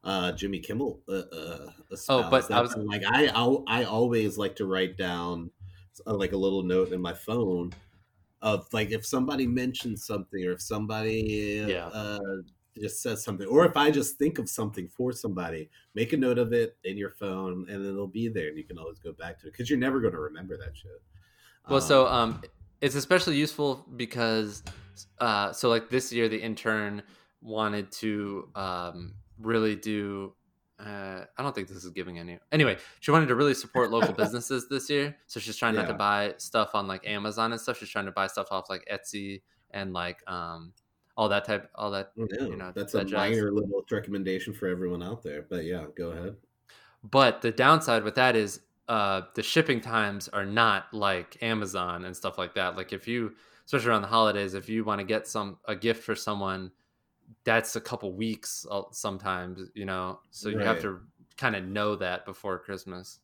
Speaker 1: uh Jimmy Kimmel uh, uh
Speaker 2: oh but I was
Speaker 1: like I I I always like to write down uh, like a little note in my phone of like if somebody mentions something or if somebody yeah. uh, just says something or if i just think of something for somebody make a note of it in your phone and it'll be there and you can always go back to it because you're never going to remember that shit
Speaker 2: well um, so um it's especially useful because uh so like this year the intern wanted to um really do uh, I don't think this is giving any. Anyway, she wanted to really support local businesses this year, so she's trying yeah. not to buy stuff on like Amazon and stuff. She's trying to buy stuff off like Etsy and like um all that type, all that.
Speaker 1: Yeah, you know, that's that a jazz. minor little recommendation for everyone out there. But yeah, go ahead.
Speaker 2: But the downside with that is uh, the shipping times are not like Amazon and stuff like that. Like if you, especially around the holidays, if you want to get some a gift for someone that's a couple weeks uh, sometimes, you know. So you right. have to kind of know that before Christmas.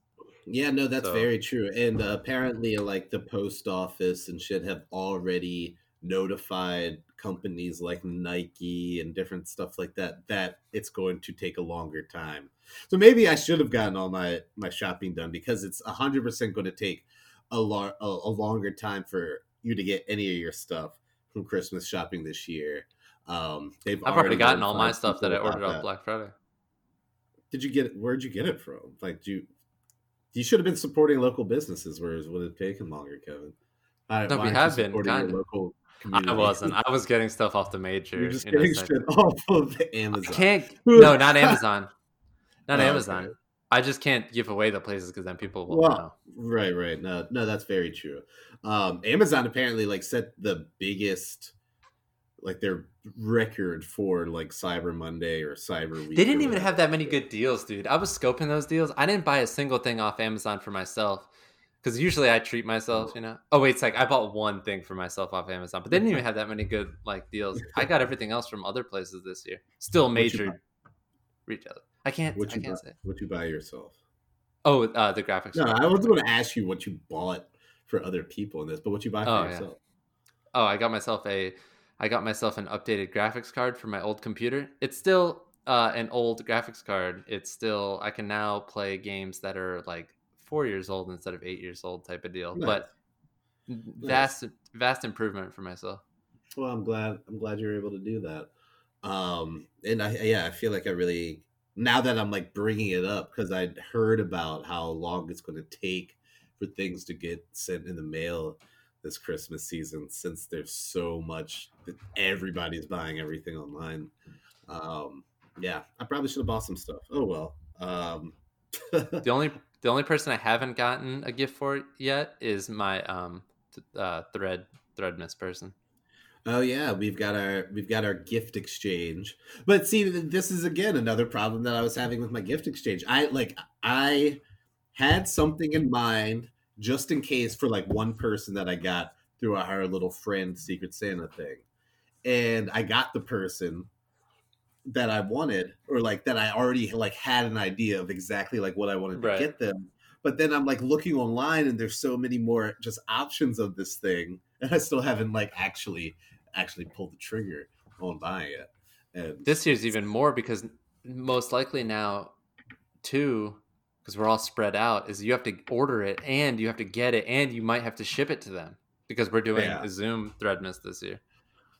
Speaker 1: Yeah, no, that's so. very true. And uh, apparently, like the post office and shit have already notified companies like Nike and different stuff like that that it's going to take a longer time. So maybe I should have gotten all my my shopping done because it's hundred percent going to take a, lo- a, a longer time for you to get any of your stuff from Christmas shopping this year um, they've
Speaker 2: I've already, gotten all my stuff that I ordered off Black Friday.
Speaker 1: Did you get it? Where'd you get it from? Like, do you you should have been supporting local businesses, whereas would have taken longer, Kevin.
Speaker 2: I, no, we have been of.
Speaker 1: Local
Speaker 2: I wasn't. I was getting stuff off the major.
Speaker 1: You're just getting shit off of Amazon.
Speaker 2: I can't. No, not Amazon. Not oh, Amazon. Okay. I just can't give away the places because then people will well, know.
Speaker 1: Right, right. No, no, that's very true. Um, Amazon apparently like set the biggest like their record for like Cyber Monday or Cyber Week.
Speaker 2: They didn't even have that many good deals, dude. I was scoping those deals. I didn't buy a single thing off Amazon for myself because usually I treat myself, you know. Oh wait, it's like I bought one thing for myself off Amazon, but they didn't even have that many good like deals. I got everything else from other places this year. Still major retailer. I can't.
Speaker 1: What
Speaker 2: you I can't
Speaker 1: buy,
Speaker 2: say.
Speaker 1: What you buy yourself?
Speaker 2: Oh, uh, the graphics.
Speaker 1: No. I was going to ask you what you bought for other people in this, but what you buy for
Speaker 2: Oh, yeah.
Speaker 1: yourself.
Speaker 2: Oh, I got myself a I got myself an updated graphics card for my old computer. It's still uh, an old graphics card. It's still I can now play games that are like four years old instead of eight years old type of deal.
Speaker 1: Nice.
Speaker 2: But vast vast improvement for myself.
Speaker 1: Well, I'm glad. I'm glad you're able to do that. Um, and I, yeah, I feel like I really now that I'm like bringing it up because I'd heard about how long it's going to take for things to get sent in the mail this Christmas season, since there's so much that everybody's buying everything online. Um, yeah, I probably should have bought some stuff. Oh well. Um,
Speaker 2: The only the only person I haven't gotten a gift for yet is my um th- uh, thread miss person.
Speaker 1: Oh yeah, we've got our we've got our gift exchange. But see, this is again another problem that I was having with my gift exchange. I like I had something in mind just in case for like one person that I got through our little friend Secret Santa thing. And I got the person that I wanted or like that I already like had an idea of exactly like what I wanted to get them. But then I'm like looking online and there's so many more just options of this thing and I still haven't like actually actually pulled the trigger on buying it. And
Speaker 2: This year's even more because most likely now, too, because we're all spread out, is you have to order it and you have to get it and you might have to ship it to them because we're doing
Speaker 1: Yeah.
Speaker 2: a Zoom thread miss this year.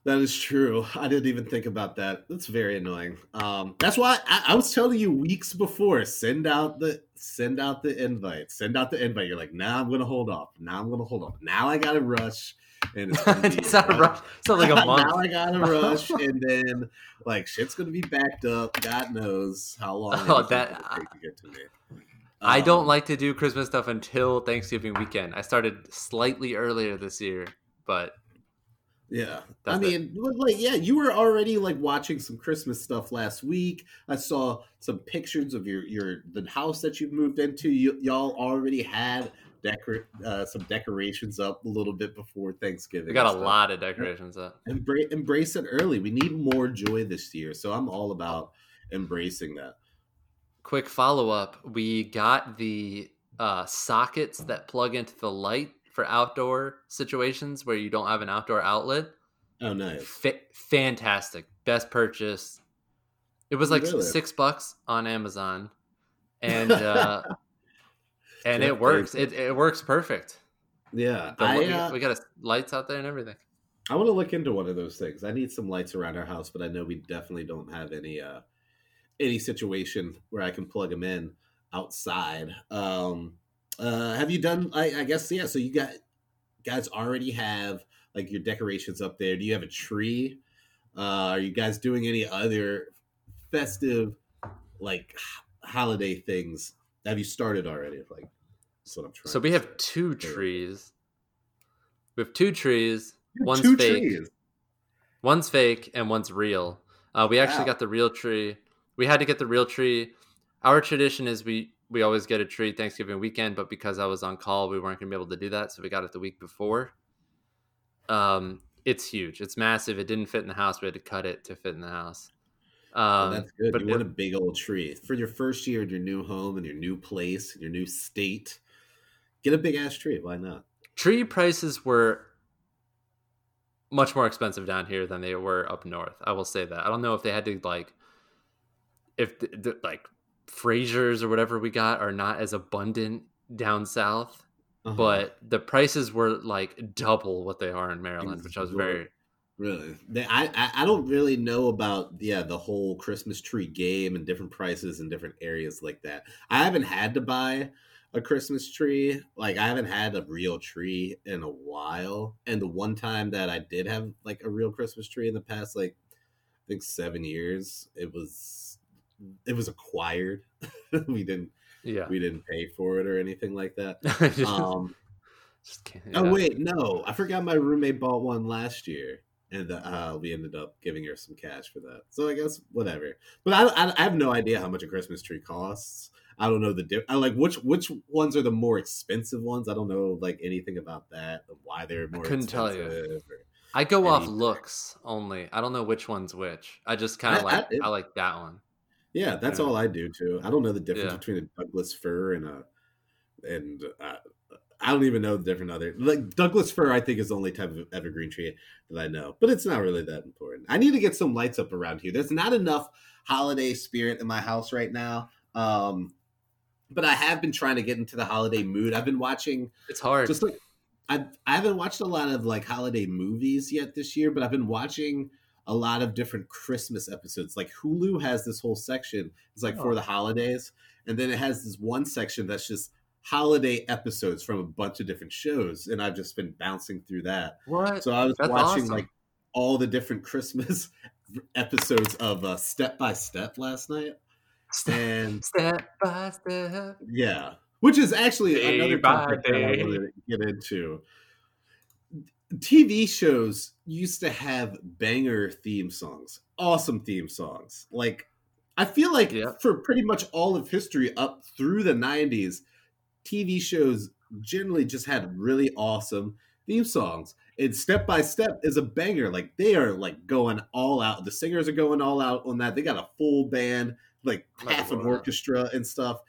Speaker 1: That is true. I didn't even think about that. That's very annoying. Um, that's why I, I was telling you weeks before. Send out the send out the invite. Send out the invite. You're like, now I'm gonna hold off. Now I'm gonna hold off. Now I gotta rush. And it's,
Speaker 2: it's not a rush. It's not like a month. now.
Speaker 1: I gotta rush, and then like shit's gonna be backed up. God knows how long
Speaker 2: Oh, that-
Speaker 1: gonna take to get to me.
Speaker 2: I don't
Speaker 1: Um,
Speaker 2: like to do Christmas stuff until Thanksgiving weekend. I started slightly earlier this year, but
Speaker 1: Yeah,
Speaker 2: That's
Speaker 1: I mean, but, like, yeah, you were already like watching some Christmas stuff last week. I saw some pictures of your your the house that you've moved into. You, y'all already had decor uh, some decorations up a little bit before Thanksgiving.
Speaker 2: we got a
Speaker 1: stuff.
Speaker 2: lot of decorations up.
Speaker 1: Embrace embrace it early. We need more joy this year, so I'm all about embracing that.
Speaker 2: Quick follow up: We got the uh, sockets that plug into the light for outdoor situations where you don't have an outdoor outlet.
Speaker 1: Oh, nice.
Speaker 2: Fa- fantastic, best purchase. It was like
Speaker 1: Really?
Speaker 2: six bucks on Amazon, and uh, and
Speaker 1: Yeah,
Speaker 2: it works. It, it works perfect.
Speaker 1: Yeah, I
Speaker 2: we,
Speaker 1: uh,
Speaker 2: we got a, lights out there and everything.
Speaker 1: I want to look into one of those things. I need some lights around our house, but I know we definitely don't have any uh any situation where I can plug them in outside. Um uh have you done I, I guess yeah, so you got guys already have like your decorations up there. Do you have a tree? Uh are you guys doing any other festive like holiday things? Have you started already? Like that's what I'm trying
Speaker 2: So we have two trees. We have two trees.
Speaker 1: Have
Speaker 2: One's
Speaker 1: two
Speaker 2: fake.
Speaker 1: trees.
Speaker 2: One's fake and one's real. Uh, we actually
Speaker 1: Wow.
Speaker 2: got the real tree. We had to get the real tree. Our tradition is we we always get a tree Thanksgiving weekend, but because I was on call, we weren't gonna be able to do that, so we got it the week before. Um, it's huge. It's massive. It didn't fit in the house. We had to cut it to fit in the house.
Speaker 1: Oh,
Speaker 2: Um,
Speaker 1: that's good.
Speaker 2: But
Speaker 1: you
Speaker 2: it-
Speaker 1: want a big old tree for your first year in your new home and your new place, your new state. Get a big ass tree. Why not?
Speaker 2: tree prices were much more expensive down here than they were up north. I will say that. I don't know if they had to like if the, the, like Frasers or whatever we got are not as abundant down south,
Speaker 1: Uh-huh.
Speaker 2: but the prices were like double what they are in Maryland, which I was very
Speaker 1: really, they, I, I don't really know about yeah the whole Christmas tree game and different prices in different areas like that. I haven't had to buy a Christmas tree. Like I haven't had a real tree in a while. And the one time that I did have like a real Christmas tree in the past like I think 7 years, it was it was acquired. we didn't
Speaker 2: yeah.
Speaker 1: we didn't pay for it or anything like that. Um
Speaker 2: just can't-
Speaker 1: Oh wait, no! I forgot my roommate bought one last year, and uh, we ended up giving her some cash for that. So I guess whatever. But I, I, I have no idea how much a Christmas tree costs. I don't know the diff- I like which which ones are the more expensive ones. I don't know like anything about that, why they're more.
Speaker 2: I couldn't tell you. I go off looks only. I don't know which one's which. I just kind of
Speaker 1: I-
Speaker 2: like I, like that one.
Speaker 1: Yeah, that's
Speaker 2: Yeah.
Speaker 1: all I do too. I don't know the difference
Speaker 2: Yeah.
Speaker 1: between a Douglas fir and a and uh, I don't even know the different other like Douglas fir. I think is the only type of evergreen tree that I know, but it's not really that important. I need to get some lights up around here. There's not enough holiday spirit in my house right now. Um, but I have been trying to get into the holiday mood. I've been watching.
Speaker 2: It's hard.
Speaker 1: Just like I, I haven't watched a lot of like holiday movies yet this year, but I've been watching a lot of different Christmas episodes. Like Hulu has this whole section. It's like oh. for the holidays, and then it has this one section that's just holiday episodes from a bunch of different shows, and I've just been bouncing through that.
Speaker 2: What?
Speaker 1: So I was That's watching awesome. like all the different Christmas episodes of uh, Step by Step last night.
Speaker 2: And step by step.
Speaker 1: Yeah. Which is actually day another topic that I want to get into. TV shows used to have banger theme songs, awesome theme songs. Like, I feel like yeah. for pretty much all of history up through the 90s, TV shows generally just had really awesome theme songs. And Step by Step is a banger. Like they are like going all out. The singers are going all out on that. They got a full band, like half an orchestra and stuff.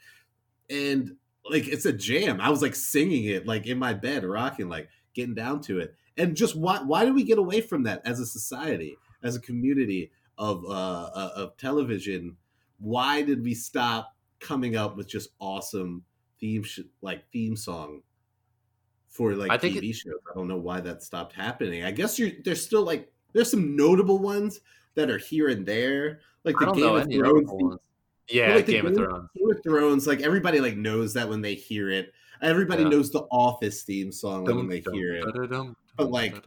Speaker 1: And like it's a jam. I was like singing it like in my bed, rocking, like getting down to it. And just why why did we get away from that as a society, as a community of uh, uh of television? Why did we stop coming up with just awesome theme sh- like theme song for like I TV it, shows. I don't know why that stopped happening. I guess you're there's still like there's some notable ones that are here and there, like the Game of Thrones.
Speaker 2: Yeah, like Game, Game, of Thrones.
Speaker 1: Game of Thrones, like everybody like knows that when they hear it. Everybody yeah. knows the Office theme song when they hear it. But like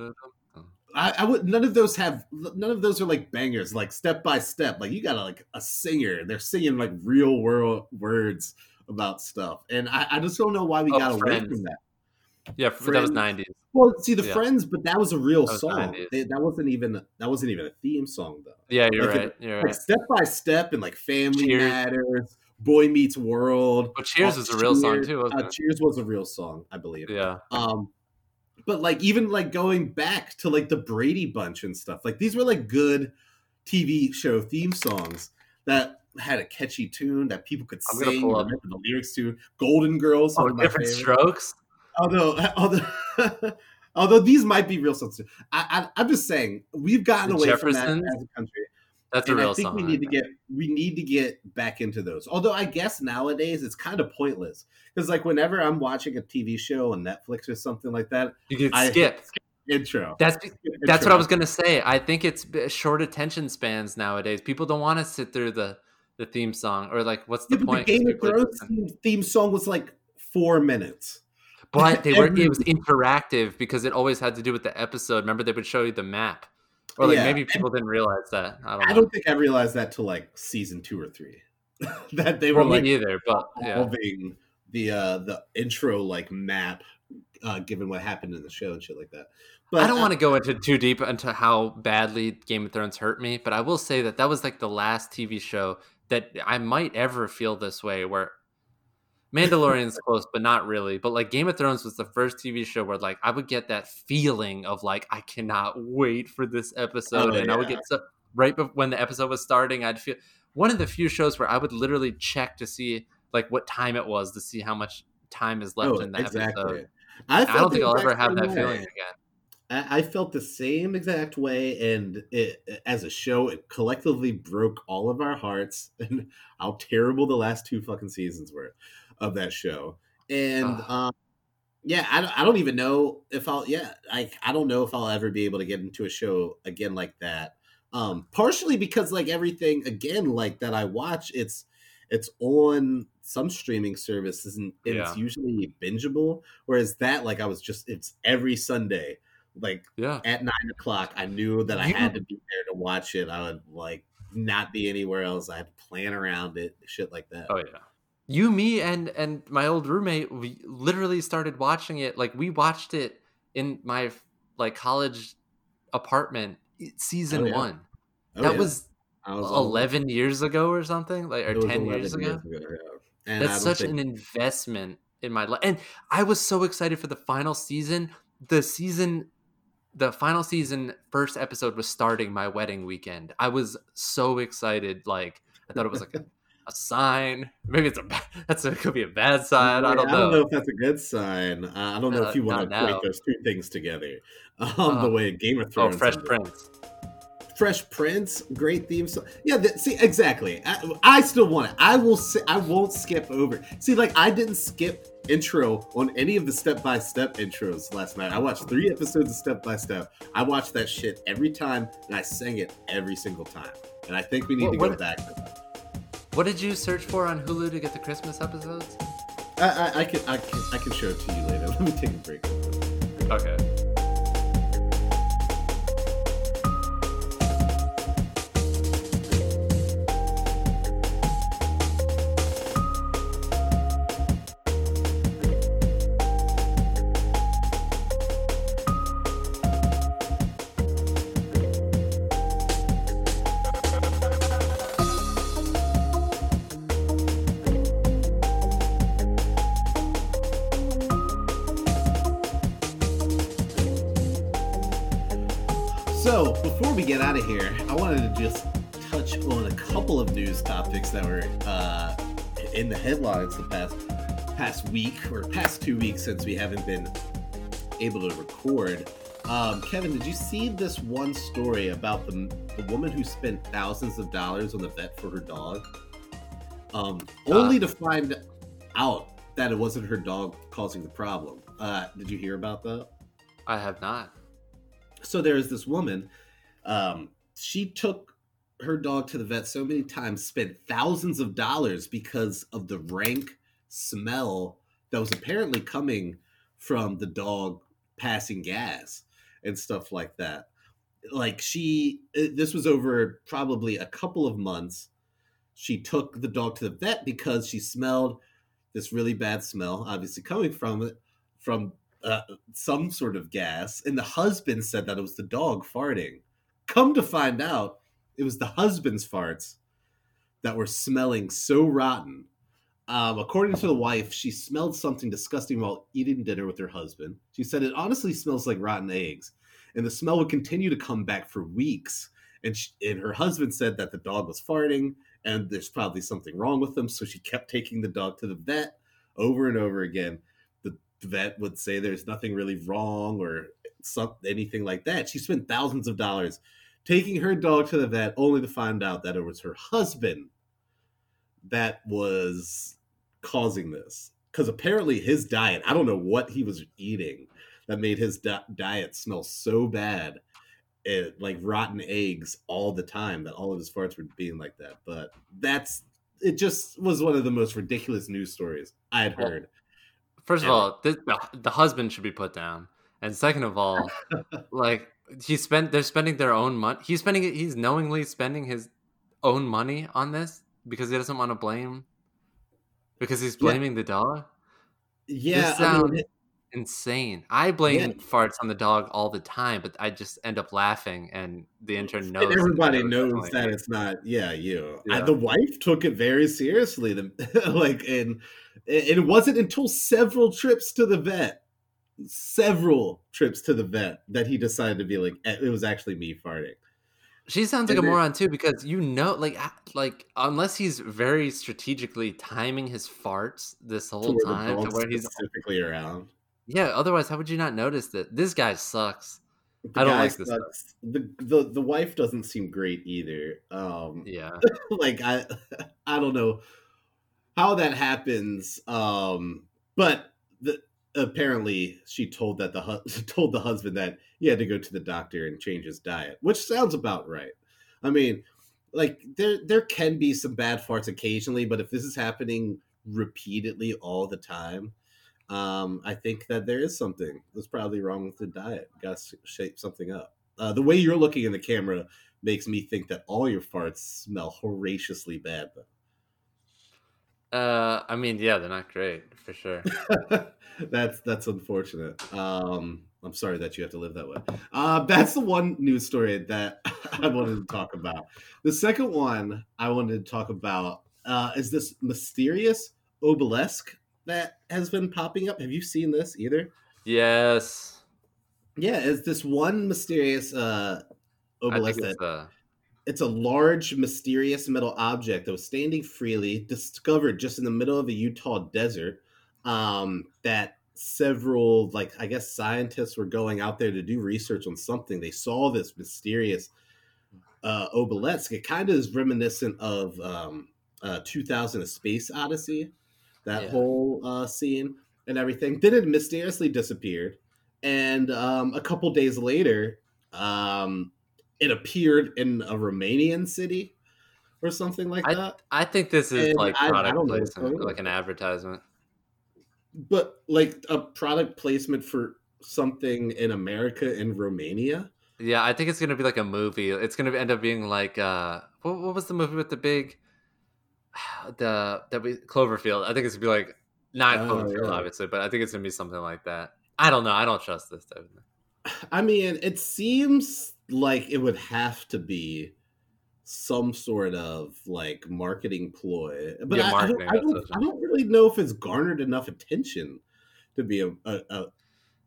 Speaker 1: I, I, would none of those have none of those are like bangers like step by step like you got a, like a singer they're singing like real world words about stuff, and I, I just don't know why we oh, got friends. away from that.
Speaker 2: Yeah, friends. that was nineties.
Speaker 1: Well, see the yeah. Friends, but that was a real that song. They, that wasn't even that wasn't even a theme song though.
Speaker 2: Yeah, you're like right. you're
Speaker 1: like
Speaker 2: right.
Speaker 1: Step by step and like Family Cheers. Matters, Boy Meets World.
Speaker 2: But Cheers oh, is a real Cheers, song too. Uh,
Speaker 1: Cheers was a real song, I believe.
Speaker 2: Yeah.
Speaker 1: Um, but like even like going back to like the Brady Bunch and stuff, like these were like good TV show theme songs that had a catchy tune that people could I'm sing, remember up. the lyrics to. Golden Girls,
Speaker 2: oh, different strokes.
Speaker 1: Although, although, although these might be real songs. I, I, am just saying we've gotten the away from that as a country.
Speaker 2: That's and a real
Speaker 1: I think
Speaker 2: song.
Speaker 1: We need to get we need to get back into those. Although I guess nowadays it's kind of pointless because like whenever I'm watching a TV show on Netflix or something like that,
Speaker 2: you can I skip
Speaker 1: intro.
Speaker 2: That's that's what I was gonna say. I think it's short attention spans nowadays. People don't want to sit through the the theme song or like what's the yeah, point?
Speaker 1: The Game of Thrones theme song was like four minutes.
Speaker 2: But they were it was interactive because it always had to do with the episode. Remember they would show you the map. Or like yeah. maybe people didn't realize that. I don't,
Speaker 1: I don't think I realized that till like season two or three. that they were well, like
Speaker 2: either, but yeah.
Speaker 1: the uh the intro like map uh given what happened in the show and shit like that. But
Speaker 2: I don't uh, want to go into too deep into how badly Game of Thrones hurt me, but I will say that that was like the last TV show that I might ever feel this way where Mandalorian's close, but not really. But like Game of Thrones was the first TV show where like I would get that feeling of like I cannot wait for this episode, oh, and yeah. I would get so right when the episode was starting, I'd feel one of the few shows where I would literally check to see like what time it was to see how much time is left oh, in the exactly. episode. I, I don't think I'll ever have that way. feeling again.
Speaker 1: I felt the same exact way, and it, as a show, it collectively broke all of our hearts, and how terrible the last two fucking seasons were of that show. And um, yeah, I don't, I don't even know if I'll. Yeah, I I don't know if I'll ever be able to get into a show again like that. Um, partially because like everything again like that I watch, it's it's on some streaming services and it's yeah. usually bingeable. Whereas that, like, I was just it's every Sunday like
Speaker 2: yeah.
Speaker 1: at nine o'clock, I knew that I had to be there to watch it. I would like not be anywhere else. I had to plan around it, shit like that.
Speaker 2: Oh yeah. You, me, and and my old roommate, we literally started watching it. Like we watched it in my like college apartment, season oh, yeah. one. Oh, that yeah. was, was eleven old. years ago or something, like or ten years ago. Years ago yeah. That's such think... an investment in my life, and I was so excited for the final season. The season the final season first episode was starting my wedding weekend. I was so excited. Like I thought it was like a, a sign. Maybe it's a that's a, could be a bad sign. I don't
Speaker 1: I
Speaker 2: know.
Speaker 1: don't know if that's a good sign. Uh, I don't know
Speaker 2: Uh,
Speaker 1: if you want to equate
Speaker 2: now.
Speaker 1: those two things together. Um,
Speaker 2: Uh,
Speaker 1: the way Game of
Speaker 2: Oh,
Speaker 1: Thrones.
Speaker 2: Fresh
Speaker 1: ended.
Speaker 2: Prince.
Speaker 1: Fresh Prince, great theme song. Yeah, th- see, exactly. I, I still want it. I will. Si- I won't skip over. See, like I didn't skip intro on any of the step by step intros last night. I watched three episodes of Step by Step. I watched that shit every time, and I sang it every single time. And I think we need
Speaker 2: What-
Speaker 1: to go
Speaker 2: what-
Speaker 1: back to that.
Speaker 2: What did you search for on Hulu to get the Christmas episodes?
Speaker 1: I, I, I can. I can. I can show it to you later. Let me take a break.
Speaker 2: Okay.
Speaker 1: Before we get out of here, I wanted to just touch on a couple of news topics that were uh, in the headlines the past past week or past two weeks since we haven't been able to record. Um, Kevin, did you see this one story about the, the woman who spent thousands of dollars on the vet for her dog? Um, only to find out that it wasn't her dog causing the problem. Uh, did you hear about that?
Speaker 2: I have not.
Speaker 1: so there's this woman um she took her dog to the vet so many times spent thousands of dollars because of the rank smell that was apparently coming from the dog passing gas and stuff like that like she this was over probably a couple of months she took the dog to the vet because she smelled this really bad smell obviously coming from it from uh, some sort of gas, and the husband said that it was the dog farting. Come to find out, it was the husband's farts that were smelling so rotten. Um, according to the wife, she smelled something disgusting while eating dinner with her husband. She said it honestly smells like rotten eggs, and the smell would continue to come back for weeks. And, she, and her husband said that the dog was farting, and there's probably something wrong with them. So she kept taking the dog to the vet over and over again the vet would say there's nothing really wrong or some, anything like that. She spent thousands of dollars taking her dog to the vet only to find out that it was her husband that was causing this. Because apparently his diet, I don't know what he was eating that made his di- diet smell so bad. It, like rotten eggs all the time that all of his farts were being like that. But that's it just was one of the most ridiculous news stories I had heard.
Speaker 2: First of
Speaker 1: Yeah.
Speaker 2: all, this, the, the husband should be put down, and second of all, like he spent, they're spending their own money. He's spending it. He's knowingly spending his own money on this because he doesn't want to blame. Because he's
Speaker 1: Yeah.
Speaker 2: blaming the dog.
Speaker 1: Yeah,
Speaker 2: This
Speaker 1: I mean, it-
Speaker 2: Insane. I blame
Speaker 1: Yeah.
Speaker 2: farts on the dog all the time, but I just end up laughing, and the intern knows.
Speaker 1: and everybody knows
Speaker 2: definitely
Speaker 1: that it's not. Yeah, you. I- the wife took it very seriously. The, like, and it wasn't until several trips to the vet, several trips to the vet, that he decided to be like, "Eh, it was actually me farting.
Speaker 2: She sounds like a
Speaker 1: then-
Speaker 2: moron too because you know, like, like unless he's very strategically timing his farts this whole time to where he's
Speaker 1: specifically around.
Speaker 2: yeah. Otherwise, how would you not notice that this guy sucks?
Speaker 1: The
Speaker 2: I don't like this
Speaker 1: sucks. The, the the wife doesn't seem great either. Um,
Speaker 2: Yeah,
Speaker 1: like I I don't know how that happens. Um, but the apparently she told that the hu- told the husband that he had to go to the doctor and change his diet, which sounds about right. I mean, like there there can be some bad farts occasionally, but if this is happening repeatedly all the time, um, I think that there is something that's probably wrong with the diet. Got to shape something up. Uh, the way you're looking in the camera makes me think that all your farts smell horaciously bad.
Speaker 2: Uh, I mean, yeah, they're not great for sure.
Speaker 1: That's that's unfortunate. Um, I'm sorry that you have to live that way. Uh, that's the one news story that I wanted to talk about. The second one I wanted to talk about uh, is this mysterious obelisk that has been popping up. Have you seen this either?
Speaker 2: yes,
Speaker 1: Yeah, it's this one mysterious uh, obelisk that
Speaker 2: it's
Speaker 1: a large, mysterious metal object that was standing freely, discovered just in the middle of a Utah desert. Um, that several, like I guess, scientists were going out there to do research on something. They saw this mysterious uh, obelisk. It kind of is reminiscent of um, uh, 2000: A Space Odyssey. That
Speaker 2: Yeah.
Speaker 1: whole uh, scene and everything. Then it mysteriously disappeared, and um, a couple days later, um, it appeared in a Romanian city or something like that.
Speaker 2: I think this is
Speaker 1: And
Speaker 2: like
Speaker 1: I- I
Speaker 2: product
Speaker 1: know
Speaker 2: placement, like an advertisement.
Speaker 1: But like a product placement for something in America in Romania.
Speaker 2: Yeah, I think it's gonna be like a movie. It's gonna end up being like uh, what, what was the movie with the big, the that we Cloverfield. I think it's gonna be like not
Speaker 1: Oh,
Speaker 2: Cloverfield,
Speaker 1: yeah.
Speaker 2: obviously, but I think it's gonna be something like that. I don't know. I don't trust this. Thing.
Speaker 1: I mean, it seems like it would have to be some sort of like marketing ploy, but
Speaker 2: Yeah,
Speaker 1: I, I, don't, I, don't, I don't really know if it's garnered enough attention to be a a, a,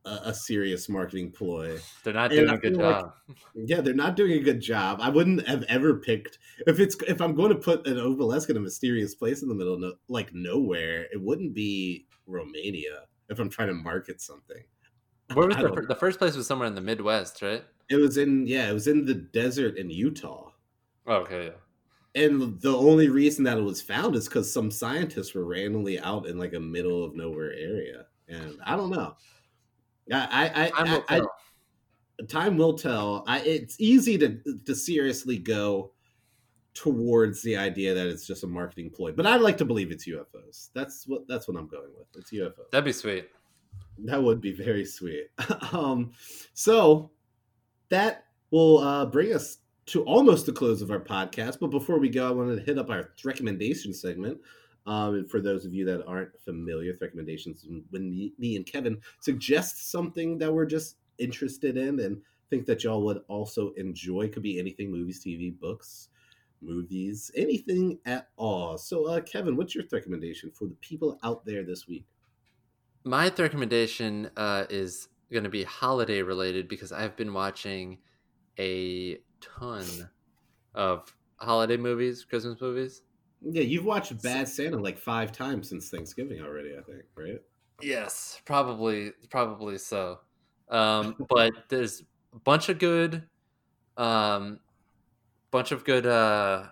Speaker 1: a serious marketing ploy.
Speaker 2: They're not doing a good
Speaker 1: feel like-
Speaker 2: job.
Speaker 1: Yeah, they're not doing a good job. I wouldn't have ever picked if it's if I'm going to put an obelisk in a mysterious place in the middle of no, like nowhere. It wouldn't be Romania if I'm trying to market something.
Speaker 2: Where was the, the first place? Was somewhere in the Midwest, right?
Speaker 1: It was in yeah, it was in the desert in Utah.
Speaker 2: Oh, okay, yeah.
Speaker 1: And the only reason that it was found is because some scientists were randomly out in like a middle of nowhere area, and I don't know. I I I,
Speaker 2: Time will
Speaker 1: I, I- time will tell. I, it's easy to to seriously go towards the idea that it's just a marketing ploy, but I like to believe it's UFOs. That's what that's what I'm going with. It's UFOs.
Speaker 2: That'd be sweet.
Speaker 1: That would be very sweet. um, so that will uh, bring us to almost the close of our podcast. But before we go, I wanted to hit up our recommendation segment. Um, for those of you that aren't familiar with recommendations, when me, me and Kevin suggest something that we're just interested in and think that y'all would also enjoy, could be anything movies, TV, books, movies, anything at all. So, uh, Kevin, what's your recommendation for the people out there this week?
Speaker 2: My third recommendation uh, is going to be holiday related because I've been watching a ton of holiday movies, Christmas movies.
Speaker 1: Yeah, you've watched Bad Santa like five times since Thanksgiving already, I think, right?
Speaker 2: Yes, probably, probably so. Um, but there's a bunch of good, um, bunch of good, uh,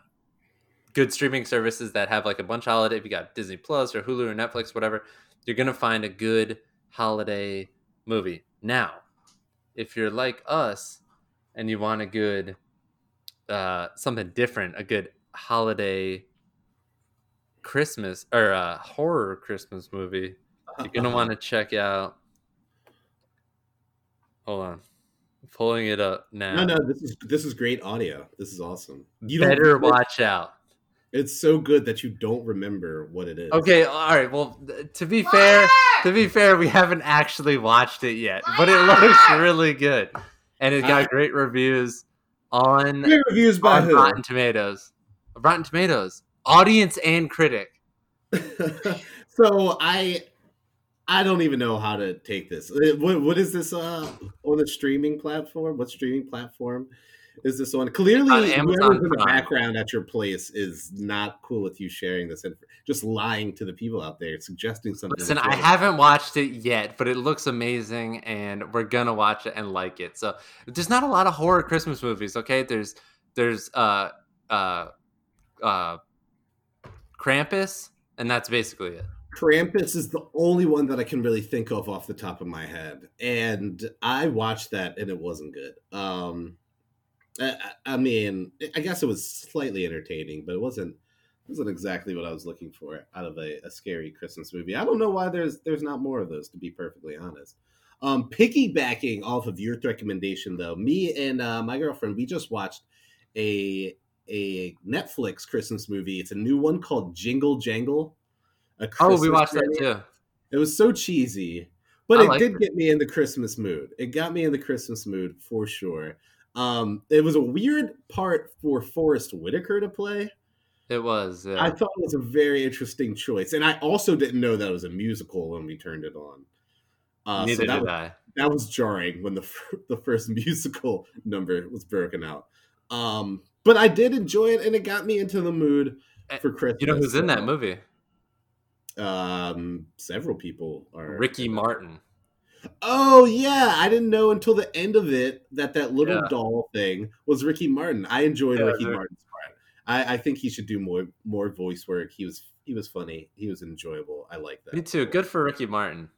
Speaker 2: good streaming services that have like a bunch of holiday. If you got Disney Plus or Hulu or Netflix, whatever, you're gonna find a good holiday movie. Now, if you're like us and you want a good, uh, something different, a good holiday Christmas or a horror Christmas movie, you're gonna want to check out. Hold on, I'm pulling it up now.
Speaker 1: No, no, this is this is great audio. This is awesome. You
Speaker 2: Better watch out.
Speaker 1: It's so good that you don't remember what it is.
Speaker 2: Okay, all right. Well, to be fair, to be fair, we haven't actually watched it yet, but it looks really good, and it got great reviews on,
Speaker 1: Great reviews by
Speaker 2: on
Speaker 1: who?
Speaker 2: Rotten Tomatoes. Rotten Tomatoes, audience and critic.
Speaker 1: so I I don't even know how to take this. Uh, What what is this uh on the streaming platform? What streaming platform is this one. Clearly,
Speaker 2: On Amazon
Speaker 1: whoever's in the background at your place is not cool with you sharing this and just lying to the people out there, suggesting something.
Speaker 2: Listen, I haven't watched it yet, but it looks amazing, and we're gonna watch it and like it. So there's not a lot of horror Christmas movies. Okay, there's there's uh uh uh Krampus, and that's basically it.
Speaker 1: Krampus is the only one that I can really think of off the top of my head, and I watched that and it wasn't good. Um, I, I mean, I guess it was slightly entertaining, but it wasn't wasn't exactly what I was looking for out of a, a scary Christmas movie. I don't know why there's there's not more of those, to be perfectly honest. Um, piggybacking off of your recommendation, though, me and uh, my girlfriend we just watched a a Netflix Christmas movie. It's a new one called Jingle Jangle. A
Speaker 2: Oh, we watched that
Speaker 1: movie.
Speaker 2: too.
Speaker 1: It was so cheesy, but
Speaker 2: I
Speaker 1: it did
Speaker 2: it.
Speaker 1: get me in the Christmas mood. It got me in the Christmas mood for sure. Um, it was a weird part for Forest Whitaker to play.
Speaker 2: It was. Yeah.
Speaker 1: I thought it was a very interesting choice, and I also didn't know that it was a musical when we turned it on. Uh,
Speaker 2: Neither
Speaker 1: so that
Speaker 2: did
Speaker 1: was,
Speaker 2: I.
Speaker 1: that was jarring when the the first musical number was broken out. Um, but I did enjoy it, and it got me into the mood for Christmas.
Speaker 2: You know who's in that movie?
Speaker 1: Um, several people are
Speaker 2: Ricky Martin.
Speaker 1: Oh yeah, I didn't know until the end of it that that little
Speaker 2: Yeah.
Speaker 1: doll thing was Ricky Martin. I enjoyed
Speaker 2: Yeah,
Speaker 1: Ricky
Speaker 2: they're-
Speaker 1: Martin's part. I, I think he should do more more voice work. He was he was funny. He was enjoyable. I like that.
Speaker 2: Me too. Good for Ricky Martin.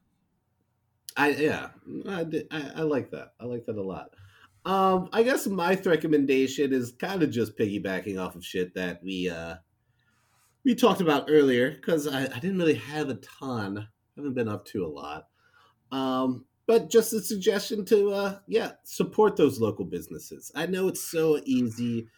Speaker 1: I yeah, I, did, I I like that. I like that a lot. Um, I guess my recommendation is kind of just piggybacking off of shit that we uh we talked about earlier because I, I didn't really have a ton. I haven't been up to a lot. Um, but just a suggestion to uh yeah support those local businesses. I know it's so easy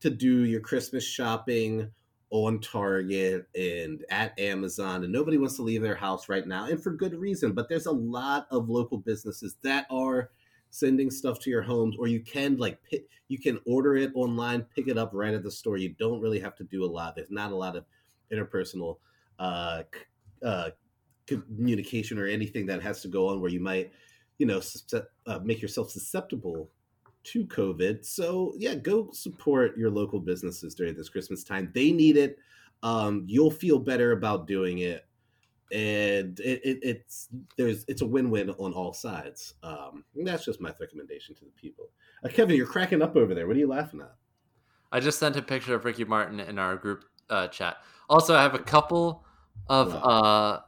Speaker 1: to do your Christmas shopping on Target and at Amazon, and nobody wants to leave their house right now, and for good reason. But there's a lot of local businesses that are sending stuff to your homes, or you can like pick, you can order it online, pick it up right at the store. You don't really have to do a lot. There's not a lot of interpersonal uh, uh, communication or anything that has to go on where you might, you know, uh, make yourself susceptible to COVID. So yeah, go support your local businesses during this Christmas time. They need it. Um, you'll feel better about doing it, and it, it, it's there's it's a win-win on all sides. Um, that's just my recommendation to the people. Uh, Kevin, you're cracking up over there. What are you laughing at?
Speaker 2: I just sent a picture of Ricky Martin in our group uh, chat. Also, I have a couple of uh,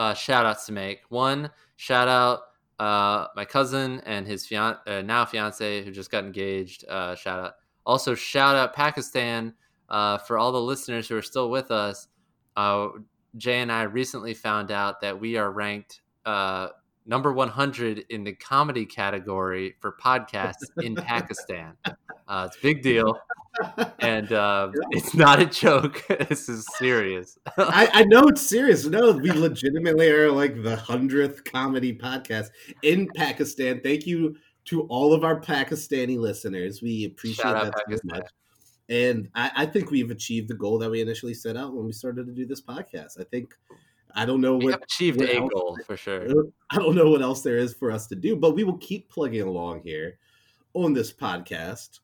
Speaker 2: uh, shout outs to make. One, shout out uh, my cousin and his fian- uh, now fiance who just got engaged. Uh, shout out. Also, shout out Pakistan uh, for all the listeners who are still with us. Uh, Jay and I recently found out that we are ranked uh, number 100 in the comedy category for podcasts in Pakistan. Uh, it's a big deal and uh, it's not a joke. this is serious.
Speaker 1: I, I know it's serious. No, we legitimately are like the hundredth comedy podcast in Pakistan. Thank you to all of our Pakistani listeners. We appreciate
Speaker 2: Shout
Speaker 1: that so much. And I, I think we've achieved the goal that we initially set out when we started to do this podcast. I think I don't know
Speaker 2: We
Speaker 1: what
Speaker 2: achieved
Speaker 1: what
Speaker 2: a
Speaker 1: else-
Speaker 2: goal for sure.
Speaker 1: I don't know what else there is for us to do, but we will keep plugging along here on this podcast.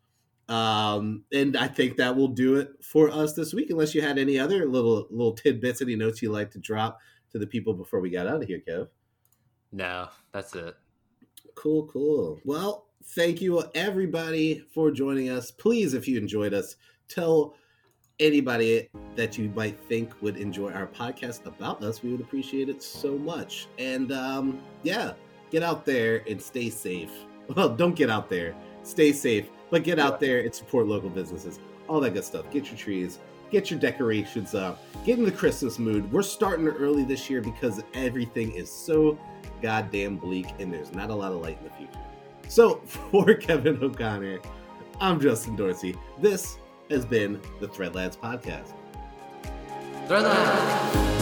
Speaker 1: Um, and I think that will do it for us this week. Unless you had any other little little tidbits, any notes you'd like to drop to the people before we got out of here, Kev.
Speaker 2: No, that's it.
Speaker 1: Cool, cool. Well, thank you everybody for joining us. Please, if you enjoyed us, tell anybody that you might think would enjoy our podcast about us. We would appreciate it so much. And um, yeah, get out there and stay safe. Well, don't get out there. Stay safe, but get out there and support local businesses. All that good stuff. Get your trees, get your decorations up, get in the Christmas mood. We're starting early this year because everything is so goddamn bleak and there's not a lot of light in the future. So, for Kevin O'Connor, I'm Justin Dorsey. This has been the Threadlads Podcast.
Speaker 2: Throw that.